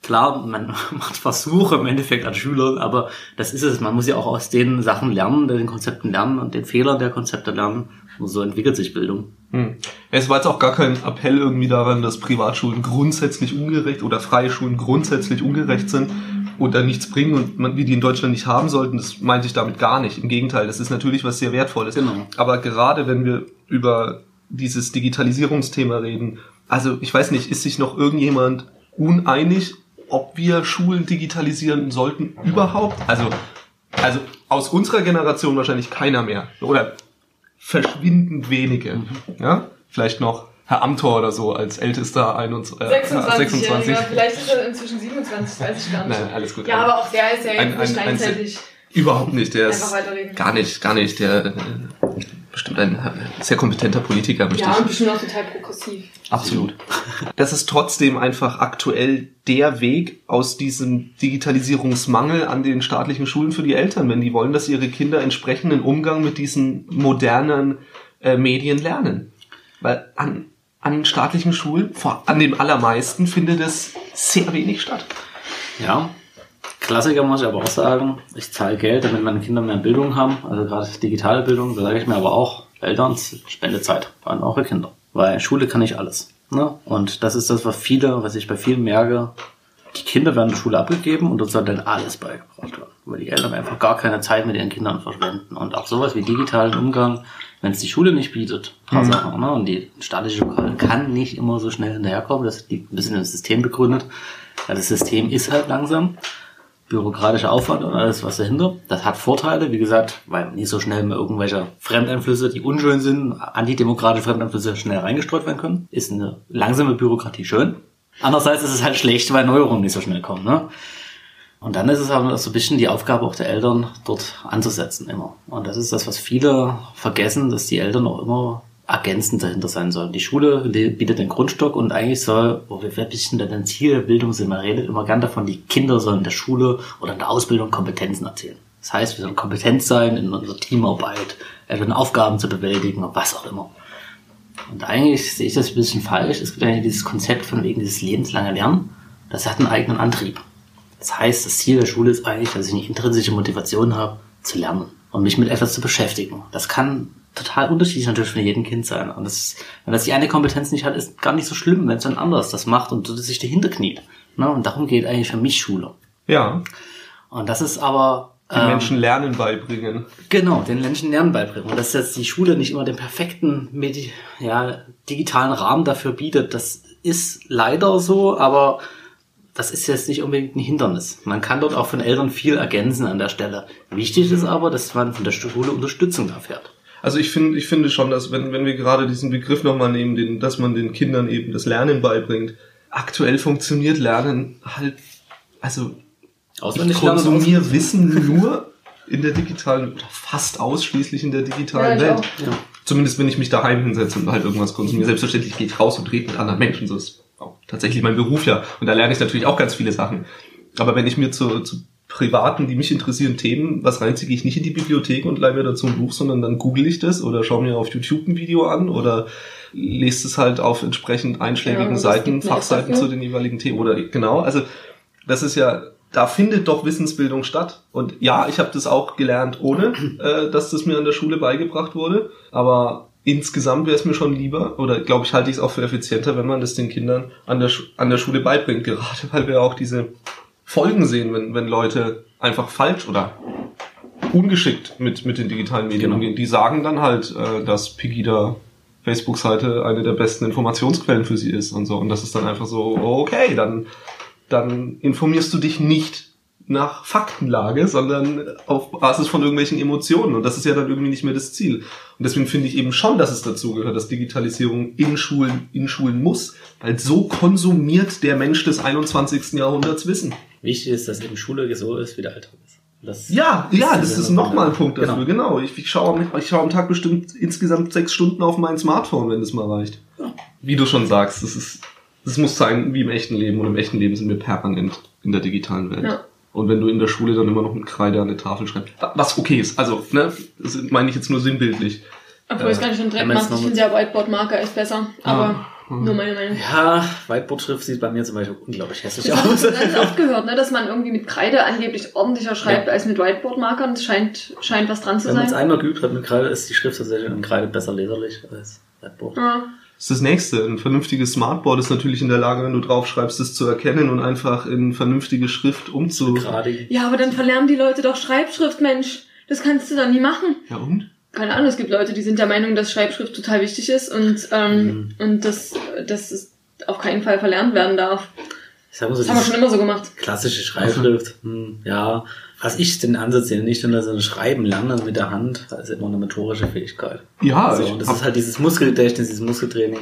klar, man macht Versuche im Endeffekt an Schülern, aber das ist es. Man muss ja auch aus den Sachen lernen, den Konzepten lernen und den Fehlern der Konzepte lernen. Und so entwickelt sich Bildung. Hm. Es war jetzt auch gar kein Appell irgendwie daran, dass Privatschulen grundsätzlich ungerecht oder freie Schulen grundsätzlich ungerecht sind und da nichts bringen und man, wir die in Deutschland nicht haben sollten. Das meinte ich damit gar nicht. Im Gegenteil, das ist natürlich was sehr Wertvolles. Genau. Aber gerade wenn wir über dieses Digitalisierungsthema reden, also ich weiß nicht, ist sich noch irgendjemand uneinig, ob wir Schulen digitalisieren sollten überhaupt? Also, also aus unserer Generation wahrscheinlich keiner mehr. Oder verschwindend wenige. Ja? Vielleicht noch Herr Amthor oder so als ältester 21, äh, 26 Vielleicht ist er inzwischen 27, weiß ich gar nicht. Nein, alles gut. Ja, aber auch der ist ja Ein- jetzt nicht ein- ein- gleichzeitig. Überhaupt nicht. Der ist gar nicht, gar nicht. Der äh, bestimmt ein sehr kompetenter Politiker, möchte Ja, ich und bestimmt auch total progressiv. Absolut. Das ist trotzdem einfach aktuell der Weg aus diesem Digitalisierungsmangel an den staatlichen Schulen für die Eltern, wenn die wollen, dass ihre Kinder entsprechenden Umgang mit diesen modernen äh, Medien lernen. Weil an, an staatlichen Schulen, vor, an den allermeisten, findet es sehr wenig statt. Ja. Klassiker muss ich aber auch sagen, ich zahle Geld, damit meine Kinder mehr Bildung haben, also gerade digitale Bildung, da sage ich mir aber auch, Eltern, spende Zeit an eure Kinder. Weil Schule kann nicht alles. Ne? Und das ist das, was viele, was ich bei vielen merke, die Kinder werden in der Schule abgegeben und dort soll dann alles beigebracht werden. Weil die Eltern einfach gar keine Zeit mit ihren Kindern verschwenden. Und auch sowas wie digitalen Umgang, wenn es die Schule nicht bietet, paar Sachen, ne? und die staatliche Lokale kann nicht immer so schnell hinterherkommen, das liegt ein bisschen im System begründet. Ja, das System ist halt langsam bürokratischer Aufwand und alles, was dahinter. Das hat Vorteile, wie gesagt, weil nicht so schnell mehr irgendwelche Fremdeinflüsse, die unschön sind, antidemokratische Fremdeinflüsse schnell reingestreut werden können. Ist eine langsame Bürokratie schön. Andererseits ist es halt schlecht, weil Neuerungen nicht so schnell kommen. Ne? Und dann ist es aber so ein bisschen die Aufgabe auch der Eltern, dort anzusetzen immer. Und das ist das, was viele vergessen, dass die Eltern auch immer ergänzend dahinter sein sollen. Die Schule bietet den Grundstock und eigentlich soll, wo wir bisschen dann ein Ziel der Bildung sind, man redet immer gern davon, die Kinder sollen in der Schule oder in der Ausbildung Kompetenzen erzählen. Das heißt, wir sollen kompetent sein in unserer Teamarbeit, also Aufgaben zu bewältigen, was auch immer. Und eigentlich sehe ich das ein bisschen falsch. Es gibt eigentlich dieses Konzept von wegen dieses lebenslange Lernen. Das hat einen eigenen Antrieb. Das heißt, das Ziel der Schule ist eigentlich, dass ich eine intrinsische Motivation habe, zu lernen und mich mit etwas zu beschäftigen. Das kann total unterschiedlich natürlich von jedem Kind sein. Und das, wenn das die eine Kompetenz nicht hat, ist gar nicht so schlimm, wenn es dann anders das macht und sich dahinter kniet. Ne? Und darum geht eigentlich für mich Schule. Ja, Und das ist aber die Menschen Lernen beibringen. Genau, den Menschen Lernen beibringen. Und dass jetzt die Schule nicht immer den perfekten Medi ja, digitalen Rahmen dafür bietet, das ist leider so, aber das ist jetzt nicht unbedingt ein Hindernis. Man kann dort auch von Eltern viel ergänzen an der Stelle. Wichtig ist aber, dass man von der Schule Unterstützung erfährt. Also ich finde, ich finde schon, dass wenn, wenn wir gerade diesen Begriff nochmal nehmen, den, dass man den Kindern eben das Lernen beibringt, aktuell funktioniert Lernen halt, also ich Auswendig lernen. konsumiere Wissen nur in der digitalen, oder fast ausschließlich in der digitalen Ja, ich Welt. Ja. Zumindest wenn ich mich daheim hinsetze und halt irgendwas konsumiere. Selbstverständlich gehe ich raus und rede mit anderen Menschen. So ist auch tatsächlich mein Beruf ja. Und da lerne ich natürlich auch ganz viele Sachen. Aber wenn ich mir zu, zu privaten, die mich interessieren, Themen was reinziehe, ich nicht in die Bibliothek und leihe mir dazu ein Buch, sondern dann google ich das oder schaue mir auf YouTube ein Video an oder lese es halt auf entsprechend Ja, einschlägigen das Seiten, Fachseiten dafür. zu den jeweiligen Themen. Oder genau, also das ist ja, da findet doch Wissensbildung statt. Und ja, ich habe das auch gelernt, ohne äh, dass das mir an der Schule beigebracht wurde. Aber insgesamt wäre es mir schon lieber, oder glaube ich, halte ich es auch für effizienter, wenn man das den Kindern an der, Schu- an der Schule beibringt. Gerade weil wir auch diese Folgen sehen, wenn, wenn Leute einfach falsch oder ungeschickt mit, mit den digitalen Medien Genau. umgehen. Die sagen dann halt, äh, dass Pegida Facebook-Seite eine der besten Informationsquellen für sie ist und so. Und das ist dann einfach so, okay, dann, dann informierst du dich nicht nach Faktenlage, sondern auf Basis von irgendwelchen Emotionen. Und das ist ja dann irgendwie nicht mehr das Ziel. Und deswegen finde ich eben schon, dass es dazu gehört, dass Digitalisierung in Schulen, in Schulen muss. Weil so konsumiert der Mensch des 21. Jahrhunderts Wissen. Wichtig ist, dass eben Schule so ist, wie der Alltag ist. Das Ja, ja, das ist nochmal ein. Punkt dafür, genau. Ich, ich schaue am- ich schaue am Tag bestimmt insgesamt sechs Stunden auf mein Smartphone, wenn das mal reicht. Wie du schon sagst, das ist, das muss sein wie im echten Leben und im echten Leben sind wir permanent in der digitalen Welt. Ja. Und wenn du in der Schule dann immer noch mit Kreide an der Tafel schreibst, was okay ist, also, ne, das meine ich jetzt nur sinnbildlich. Obwohl ich es gar nicht schon direkt wenn man's mache. Ich finde ja Whiteboard-Marker ist besser. Aber nur meine Meinung. Ja, Whiteboard-Schrift sieht bei mir zum Beispiel unglaublich hässlich Das aus. ich ganz oft gehört, ne, dass man irgendwie mit Kreide angeblich ordentlicher schreibt als mit Whiteboard-Markern. Das scheint, scheint was dran zu Wenn man es sein. einmal geübt hat mit Kreide, ist die Schrift tatsächlich in Kreide besser leserlich als Whiteboard. Ja. Das ist das nächste. Ein vernünftiges Smartboard ist natürlich in der Lage, wenn du draufschreibst, das zu erkennen und einfach in vernünftige Schrift umzu... Gerade ja, aber dann verlernen die Leute doch Schreibschrift, Mensch. Das kannst du doch nie machen. Ja und? Keine Ahnung, es gibt Leute, die sind der Meinung, dass Schreibschrift total wichtig ist und, ähm, Mhm. und dass, dass es auf keinen Fall verlernt werden darf. so, Das haben wir schon immer so gemacht. klassische Schreibschrift, hm, ja. Was ich den Ansatz sehe, nicht nur so ein Schreiben lernen mit der Hand, das ist immer eine motorische Fähigkeit. Ja, so, ich und das ist halt dieses Muskelgedächtnis, dieses Muskeltraining.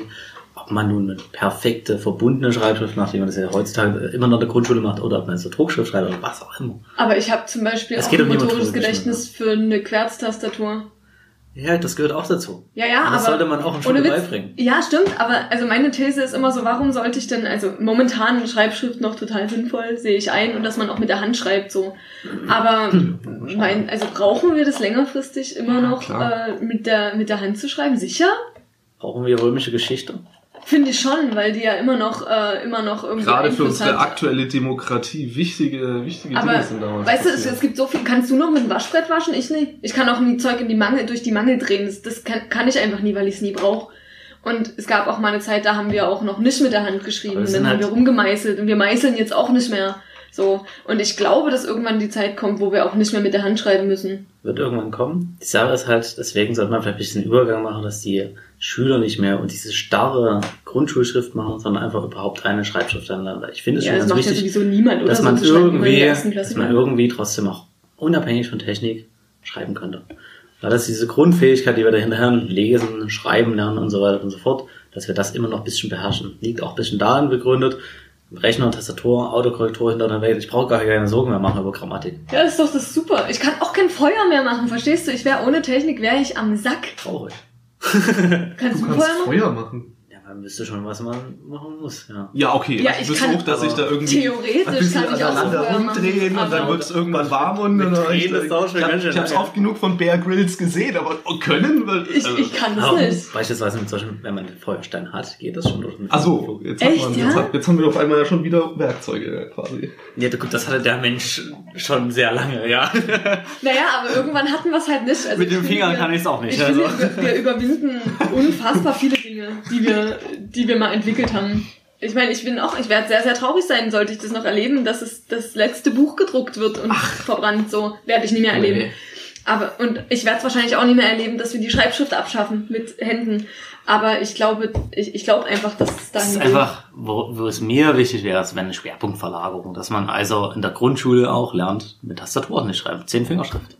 Ob man nun eine perfekte, verbundene Schreibschrift macht, wie man das ja heutzutage immer noch in der Grundschule macht, oder ob man so Druckschrift schreibt oder was auch immer. Aber ich habe zum Beispiel Es auch geht ein um motorisches motorische Gedächtnis für eine Querztastatur. Ja, das gehört auch dazu. Ja, ja, Und aber das sollte man auch ohne Schule Witz, beibringen. Ja, stimmt, aber also meine These ist immer so, warum sollte ich denn, also momentan Schreibschrift noch total sinnvoll, sehe ich ein, und dass man auch mit der Hand schreibt so. Aber mein, also brauchen wir das längerfristig immer noch klar. äh, mit der mit der Hand zu schreiben? Sicher? Brauchen wir römische Geschichte? Finde ich schon, weil die ja immer noch äh, immer noch irgendwie Gerade für Einfluss unsere hat. aktuelle Demokratie wichtige, wichtige Aber Dinge sind damals weißt du, es, passiert. es gibt so viel. Kannst du noch mit dem Waschbrett waschen? Ich nicht. Ich kann auch nie Zeug in die Mangel, durch die Mangel drehen. Das, das kann, kann ich einfach nie, weil ich es nie brauche. Und es gab auch mal eine Zeit, da haben wir auch noch nicht mit der Hand geschrieben. Dann haben halt- wir rumgemeißelt und wir meißeln jetzt auch nicht mehr. So. Und ich glaube, dass irgendwann die Zeit kommt, wo wir auch nicht mehr mit der Hand schreiben müssen. Wird irgendwann kommen. Die Sache ist halt, deswegen sollte man vielleicht ein bisschen Übergang machen, dass die Schüler nicht mehr und diese starre Grundschulschrift machen, sondern einfach überhaupt eine Schreibschrift aneinander. Ich finde es Ja, schon das ganz macht ja wichtig, sowieso niemand, dass man irgendwie, dass man irgendwie trotzdem auch unabhängig von Technik schreiben könnte. Weil das diese Grundfähigkeit, die wir dahinter haben, lesen, schreiben lernen und so weiter und so fort, dass wir das immer noch ein bisschen beherrschen. Liegt auch ein bisschen darin begründet, Rechner, Tastatur, Autokorrektur hinter der Welt. Ich brauche gar keine Sorgen mehr machen über Grammatik. Ja, das ist doch das super. Ich kann auch kein Feuer mehr machen, verstehst du? Ich wäre ohne Technik, wäre ich am Sack. Traurig. Kannst du, Du kannst Feuer machen? Feuer machen. Ja, man wüsste schon, was man machen muss, ja. Ja, okay. Ja, also ich ich kann- auch, dass ich da irgendwie Theoretisch ein bisschen kann ich auch so aneinander rumdrehen und dann wird es irgendwann warm und dann Tränen ist auch schon ich, schön ich hab's lange. oft genug von Bear Grylls gesehen, aber können? Weil, Ich, also- ich kann das nicht. Beispielsweise mit solchen, wenn man den Feuerstein hat, geht das schon durch den Ach so, jetzt, hat Echt, man, ja? jetzt, hat, jetzt haben wir auf einmal ja schon wieder Werkzeuge quasi. Ja, gut, das hatte der Mensch schon sehr lange, ja. Naja, aber irgendwann hatten wir es halt nicht. Also Mit dem ich Finger finde, kann ich's auch nicht, Ich also. finde, wir, wir überwinden unfassbar viele Dinge, die wir, die wir mal entwickelt haben. Ich meine, ich bin auch, ich werde sehr, sehr traurig sein, sollte ich das noch erleben, dass es das letzte Buch gedruckt wird und verbrannt. So werde ich nie mehr erleben. Nee. Aber und ich werde es wahrscheinlich auch nie mehr erleben, dass wir die Schreibschrift abschaffen mit Händen. Aber ich glaube, ich, ich glaube einfach, dass es Das ist einfach, wo, wo es mir wichtig wäre, es wäre eine Schwerpunktverlagerung, dass man also in der Grundschule auch lernt, mit Tastatur nicht schreiben, zehn Fingerschrift.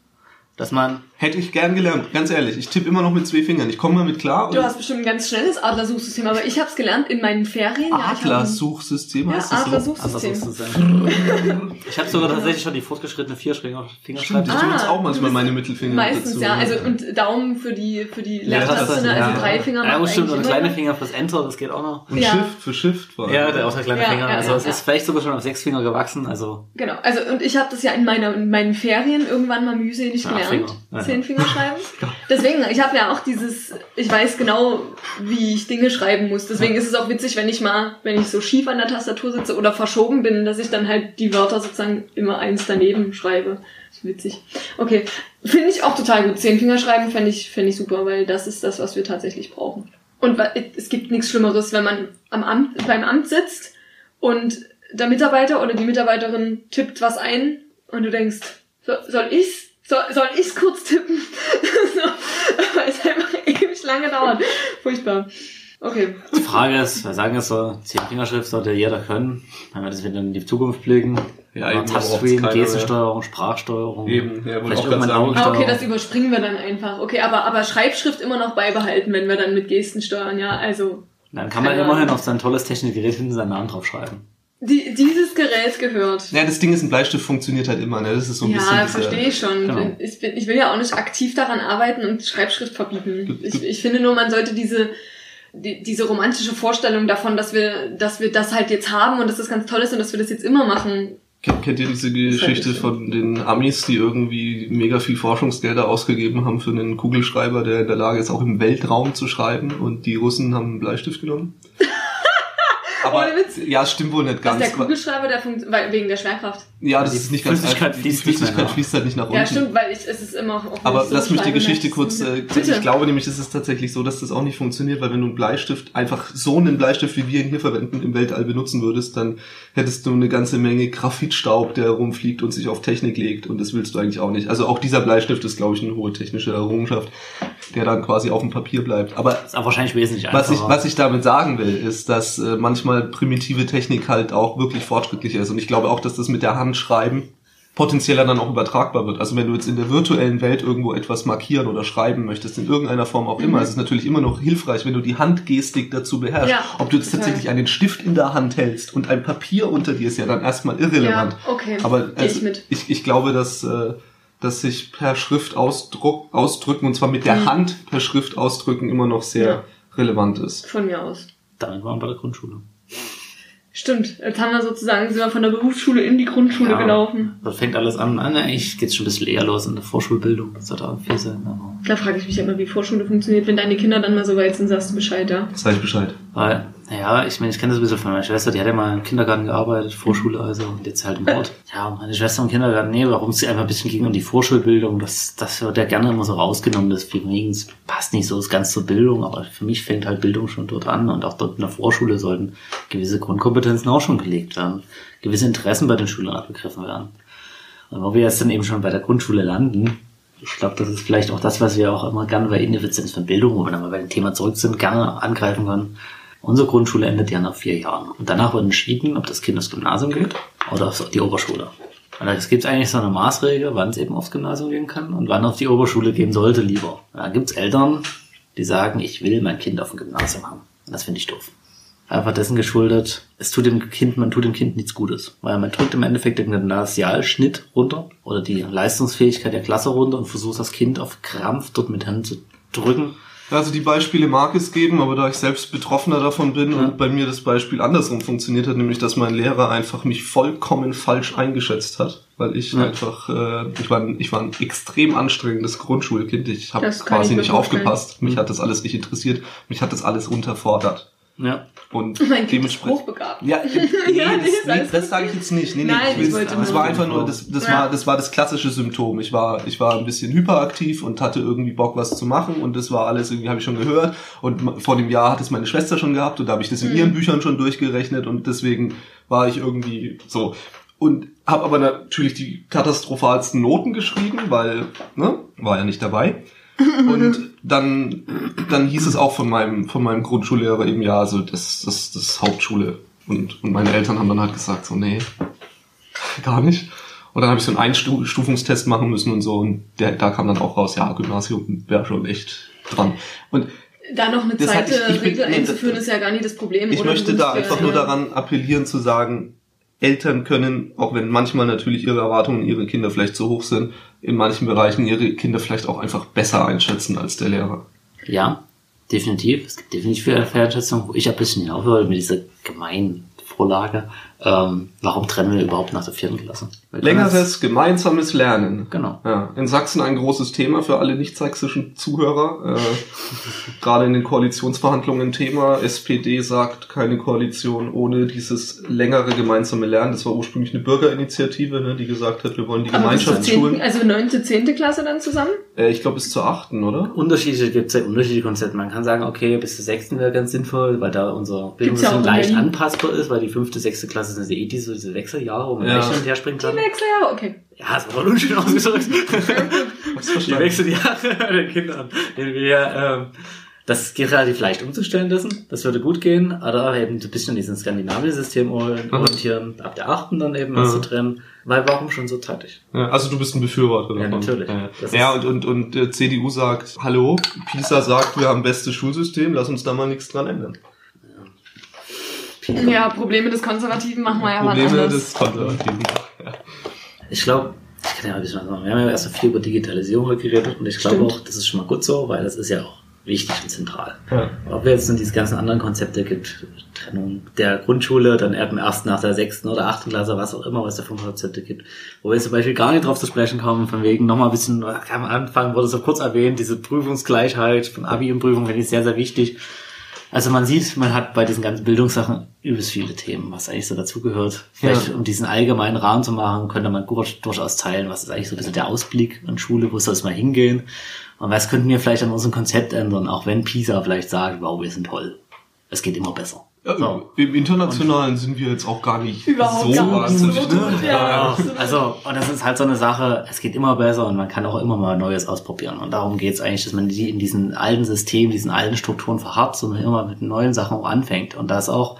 Dass man, Hätte ich gern gelernt, ganz ehrlich. Ich tippe immer noch mit zwei Fingern. Ich komme damit klar. Du hast bestimmt ein ganz schnelles Adler-Suchsystem, aber ich habe es gelernt in meinen Ferien. Ja, Adler-Suchsystem Ja, heißt das so? Adler-Suchsystem. Ich habe sogar tatsächlich schon die fortgeschrittene Vierfinger Stimmt, ich Fingerschrift. benutze Ah, auch manchmal meine Mittelfinger Meistens, dazu. ja. Also und Daumen für die für die Ja, Leertaste, das- ne? also ja. drei Finger Ja, stimmt, und kleine. Finger fürs Enter, das geht auch noch. Und Ja. Shift für Shift war. Ja, der auch der kleine Ja, Finger. ja, also ja, es ja. ist vielleicht sogar schon auf sechs Finger gewachsen, also Genau. Also und ich habe das ja in meiner in meinen Ferien irgendwann mal mühselig Ja, gelernt. Zehn. Finger schreiben. Deswegen, ich habe ja auch dieses, ich weiß genau, wie ich Dinge schreiben muss. Deswegen ist es auch witzig, wenn ich mal, wenn ich so schief an der Tastatur sitze oder verschoben bin, dass ich dann halt die Wörter sozusagen immer eins daneben schreibe. Witzig. Okay. Finde ich auch total gut. Zehn Finger schreiben fände ich, fände ich super, weil das ist das, was wir tatsächlich brauchen. Und es gibt nichts Schlimmeres, wenn man am Amt, beim Amt sitzt und der Mitarbeiter oder die Mitarbeiterin tippt was ein und du denkst, so, soll ich's? Soll, soll ich's kurz tippen? so, weil es einfach ewig lange dauert. Furchtbar. Okay. Die Frage ist, wir sagen es so, zehn Fingerschrift sollte jeder können, wenn wir das wieder in die Zukunft blicken. Ja, eben, Touchscreen. Gestensteuerung, Sprachsteuerung. Eben, ja, vielleicht auch irgendwann sagen. Ah, okay, das überspringen wir dann einfach. Okay, aber, aber Schreibschrift immer noch beibehalten, wenn wir dann mit Gesten steuern, ja. Also, Dann kann man immerhin auf sein tolles Technikgerät hinten seinen Namen draufschreiben. Die, dieses Gerät gehört. Ja, das Ding ist, ein Bleistift funktioniert halt immer, ne? Das ist so ein bisschen. Ja, verstehe ich schon. Genau. Ich, bin, ich will ja auch nicht aktiv daran arbeiten und Schreibschrift verbieten. Ich, ich finde nur, man sollte diese, die, diese romantische Vorstellung davon, dass wir, dass wir das halt jetzt haben und dass das ganz toll ist und dass wir das jetzt immer machen. Kennt, kennt ihr diese Geschichte von den Amis, die irgendwie mega viel Forschungsgelder ausgegeben haben für einen Kugelschreiber, der in der Lage ist, auch im Weltraum zu schreiben und die Russen haben einen Bleistift genommen? Aber Ohne Witz. ja, es stimmt wohl nicht ganz. der Kugelschreiber, der funkt, weil, wegen der Schwerkraft. ja, das Die ist nicht ganz Flüssigkeit einfach. fließt die Flüssigkeit nach. fließt halt nicht nach unten. Ja, stimmt, weil ich, es ist immer auch Aber so lass mich die Geschichte kurz, ich äh. Bitte. ich glaube nämlich, es ist tatsächlich so, dass das auch nicht funktioniert, weil wenn du einen Bleistift, einfach so einen Bleistift, wie wir ihn hier verwenden, im Weltall benutzen würdest, dann hättest du eine ganze Menge Graphitstaub, der rumfliegt und sich auf Technik legt und das willst du eigentlich auch nicht. Also auch dieser Bleistift ist, glaube ich, eine hohe technische Errungenschaft, der dann quasi auf dem Papier bleibt. Aber Ist aber wahrscheinlich wesentlich was einfacher. ich, was ich damit sagen will, ist, dass äh, manchmal primitive Technik halt auch wirklich fortschrittlicher ist. Und ich glaube auch, dass das mit der Hand schreiben potenzieller dann auch übertragbar wird. Also wenn du jetzt in der virtuellen Welt irgendwo etwas markieren oder schreiben möchtest, in irgendeiner Form auch immer, mhm. ist es natürlich immer noch hilfreich, wenn du die Handgestik dazu beherrschst. Ja, Ob du jetzt total. tatsächlich einen Stift in der Hand hältst und ein Papier unter dir ist ja dann erstmal irrelevant. Ja, okay. Aber also, ich, mit. ich, ich glaube, dass, äh, dass sich per Schrift ausdruck, ausdrücken, und zwar mit der mhm. Hand per Schrift ausdrücken, immer noch sehr ja. relevant ist. Von mir aus. Damit waren wir bei der Grundschule. Stimmt, jetzt haben wir sozusagen, sind wir von der Berufsschule in die Grundschule ja, gelaufen. Da fängt alles an. Eigentlich geht's schon ein bisschen eher los in der Vorschulbildung. Das sollte auch viel sein. Aber da frage ich mich immer, wie Vorschule funktioniert. Wenn deine Kinder dann mal so weit sind, sagst du Bescheid, ja? Sag ich Bescheid. Weil, naja, ich meine, ich kenne das ein bisschen von meiner Schwester, die hat ja mal im Kindergarten gearbeitet, Vorschule also, und jetzt halt im Ort. Ja, meine Schwester im Kindergarten, nee, warum sie einfach ein bisschen ging um die Vorschulbildung, das, das wird ja gerne immer so rausgenommen, das wegen passt nicht so ganz zur Bildung, aber für mich fängt halt Bildung schon dort an und auch dort in der Vorschule sollten gewisse Grundkompetenzen auch schon gelegt werden, gewisse Interessen bei den Schülern abgegriffen werden. Und wo wir jetzt dann eben schon bei der Grundschule landen, ich glaube, das ist vielleicht auch das, was wir auch immer gerne bei Ineffizienz von Bildung, wo wir dann mal bei dem Thema zurück sind, gerne angreifen können. Unsere Grundschule endet ja nach vier Jahren. Und danach wird entschieden, ob das Kind aufs Gymnasium geht oder auf die Oberschule. Und es gibt eigentlich so eine Maßregel, wann es eben aufs Gymnasium gehen kann und wann auf die Oberschule gehen sollte lieber. Da gibt es Eltern, die sagen, ich will mein Kind auf dem Gymnasium haben. Und das finde ich doof einfach dessen geschuldet, es tut dem Kind, man tut dem Kind nichts Gutes. Weil man drückt im Endeffekt den Gymnasialschnitt runter oder die Leistungsfähigkeit der Klasse runter und versucht das Kind auf Krampf dort mit Händen zu drücken. Also die Beispiele mag es geben, aber da ich selbst Betroffener davon bin ja. und bei mir das Beispiel andersrum funktioniert hat, nämlich dass mein Lehrer einfach mich vollkommen falsch eingeschätzt hat, weil ich ja. einfach, äh, ich war, ich war ein extrem anstrengendes Grundschulkind, ich habe quasi nicht aufgepasst, mich hat das alles nicht interessiert, mich hat das alles unterfordert. Ja. Und mein kind ist spruchbegabt. Ja, nee, ja, nee, das, das, das sage ich jetzt nicht. Nee, nee, Nein, ich, ich wollte das war einfach nur, das, das ja. war, das war das klassische Symptom. Ich war, ich war ein bisschen hyperaktiv und hatte irgendwie Bock, was zu machen und das war alles irgendwie, habe ich schon gehört. Und vor dem Jahr hat es meine Schwester schon gehabt und da habe ich das in mhm. ihren Büchern schon durchgerechnet und deswegen war ich irgendwie so und habe aber natürlich die katastrophalsten Noten geschrieben, weil ne, war ja nicht dabei. Und dann, dann hieß es auch von meinem, von meinem Grundschullehrer eben, ja, also das, das, das ist Hauptschule. Und, und meine Eltern haben dann halt gesagt, so, nee, gar nicht. Und dann habe ich so einen Einstufungstest machen müssen und so. Und der, da kam dann auch raus, ja, Gymnasium wäre schon echt dran. Und da noch eine zweite Regel einzuführen, ist ja gar nicht das Problem. Ich möchte da einfach nur daran appellieren zu sagen, Eltern können, auch wenn manchmal natürlich ihre Erwartungen ihre Kinder vielleicht zu hoch sind, in manchen Bereichen ihre Kinder vielleicht auch einfach besser einschätzen als der Lehrer. Ja, definitiv. Es gibt definitiv viele Einschätzungen, wo ich ein bisschen aufhöre mit dieser gemeinen Vorlage. Ähm, warum trennen wir überhaupt nach der vierten Klasse? Längeres gemeinsames Lernen. Genau. Ja, in Sachsen ein großes Thema für alle nicht-sächsischen Zuhörer. Äh, gerade in den Koalitionsverhandlungen Thema. SPD sagt keine Koalition ohne dieses längere gemeinsame Lernen. Das war ursprünglich eine Bürgerinitiative, ne, die gesagt hat, wir wollen die Gemeinschaftsschulen. Also neunte, zehnte Klasse dann zusammen? Äh, ich glaube bis zur achten, oder? Unterschiedliche gibt es ja unterschiedliche Konzepte. Man kann sagen, okay, bis zur sechsten wäre ganz sinnvoll, weil da unser Bildungssystem ja leicht anpassbar ist, weil die fünfte, sechste Klasse das sind eh diese, diese Wechseljahre, wo man ja. hin und her springen kann. Die Wechseljahre, okay. Ja, das war unschön ausgedrückt. die Wechseljahre der Kindern, den wir, ähm, das geht relativ leicht umzustellen lassen. Das würde gut gehen. Oder eben ein bisschen diesen Skandinavien-System orientieren, ab der achten dann eben was zu trennen. Weil warum schon so zeitig? Ja, also du bist ein Befürworter davon. Ja, natürlich. Ja, ja und, und, und äh, CDU sagt, hallo, PISA sagt, wir haben bestes Schulsystem, lass uns da mal nichts dran ändern. Ja, Probleme des Konservativen machen wir ja mal Probleme des Konservativen. Ja. Ich glaube, ich kann ja ein bisschen was sagen. Wir haben ja erst viel über Digitalisierung heute geredet und ich glaube auch, das ist schon mal gut so, weil das ist ja auch wichtig und zentral. Ja. Ob wir jetzt nun diese ganzen anderen Konzepte gibt, Trennung der Grundschule, dann erst erst nach der sechsten oder achten Klasse, was auch immer, was da für Konzepte gibt, wo wir jetzt zum Beispiel gar nicht drauf zu sprechen kommen, von wegen nochmal ein bisschen, am Anfang wurde es so kurz erwähnt, diese Prüfungsgleichheit von Abi und Prüfung finde ich sehr, sehr wichtig. Also man sieht, man hat bei diesen ganzen Bildungssachen übelst viele Themen, was eigentlich so dazugehört. Vielleicht, ja. um diesen allgemeinen Rahmen zu machen, könnte man durchaus teilen, was ist eigentlich so ein bisschen der Ausblick an Schule, wo soll es mal hingehen? Und was könnten wir vielleicht an unserem Konzept ändern, auch wenn PISA vielleicht sagt, wow, wir sind toll. Es geht immer besser. So. Im Internationalen und sind wir jetzt auch gar nicht Überhaupt so wahnsinnig. Ne? Ja, also, und das ist halt so eine Sache, es geht immer besser und man kann auch immer mal Neues ausprobieren. Und darum geht es eigentlich, dass man die in diesen alten Systemen, diesen alten Strukturen verharrt, sondern immer mit neuen Sachen auch anfängt. Und da ist auch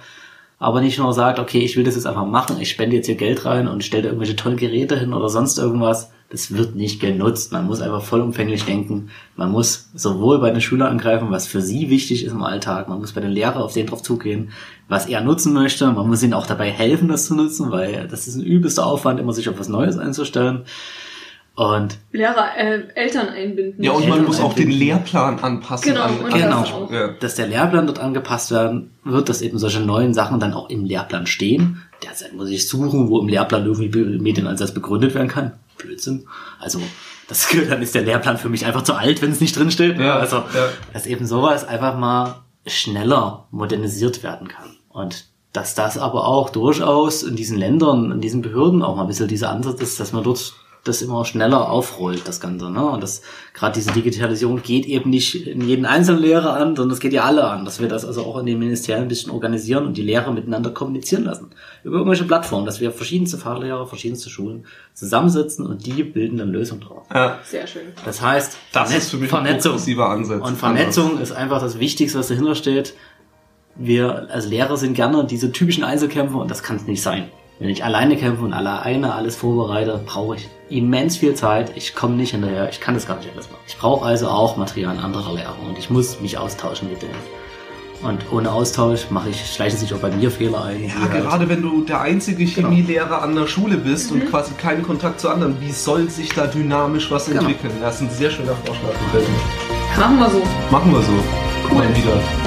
aber nicht nur sagt, okay, ich will das jetzt einfach machen, ich spende jetzt hier Geld rein und stelle da irgendwelche tollen Geräte hin oder sonst irgendwas. Das wird nicht genutzt. Man muss einfach vollumfänglich denken. Man muss sowohl bei den Schülern angreifen, was für sie wichtig ist im Alltag. Man muss bei den Lehrern auf den drauf zugehen, was er nutzen möchte. Man muss ihnen auch dabei helfen, das zu nutzen, weil das ist ein übelster Aufwand, immer sich auf was Neues einzustellen. Und Lehrer, äh, Eltern einbinden. Ja, und man Eltern muss auch den einbinden. Lehrplan anpassen. Genau, an, und an das dass der Lehrplan dort angepasst werden wird, dass eben solche neuen Sachen dann auch im Lehrplan stehen. Derzeit muss ich suchen, wo im Lehrplan irgendwie Medienansatz begründet werden kann. Blödsinn. Also, das, dann ist der Lehrplan für mich einfach zu alt, wenn es nicht drin steht. Ja, also, ja. dass eben sowas einfach mal schneller modernisiert werden kann. Und dass das aber auch durchaus in diesen Ländern, in diesen Behörden auch mal ein bisschen dieser Ansatz ist, dass man dort das immer schneller aufrollt, das Ganze. Ne? Und das gerade diese Digitalisierung geht eben nicht in jeden einzelnen Lehrer an, sondern es geht ja alle an, dass wir das also auch in den Ministerien ein bisschen organisieren und die Lehrer miteinander kommunizieren lassen. Über irgendwelche Plattformen, dass wir verschiedenste Fachlehrer, verschiedenste Schulen zusammensetzen und die bilden dann Lösungen drauf. Ja. Sehr schön. Das heißt, Das ist für mich ein Vernetzung. progressiver Ansatz. Und Vernetzung ist einfach das Wichtigste, was dahinter steht. Wir als Lehrer sind gerne diese typischen Einzelkämpfer und das kann es nicht sein. Wenn ich alleine kämpfe und alleine alles vorbereite, brauche ich immens viel Zeit. Ich komme nicht hinterher. Ich kann das gar nicht alles machen. Ich brauche also auch Material anderer Lehrer und ich muss mich austauschen mit denen. Und ohne Austausch mache ich, schleichen sich auch bei mir Fehler ein. Ja, halt- gerade wenn du der einzige Genau. Chemielehrer an der Schule bist und quasi keinen Kontakt zu anderen, wie soll sich da dynamisch was Genau. entwickeln? Das ist ein sehr schöner Vorschlag. Machen wir so. Machen wir so. Mal wieder.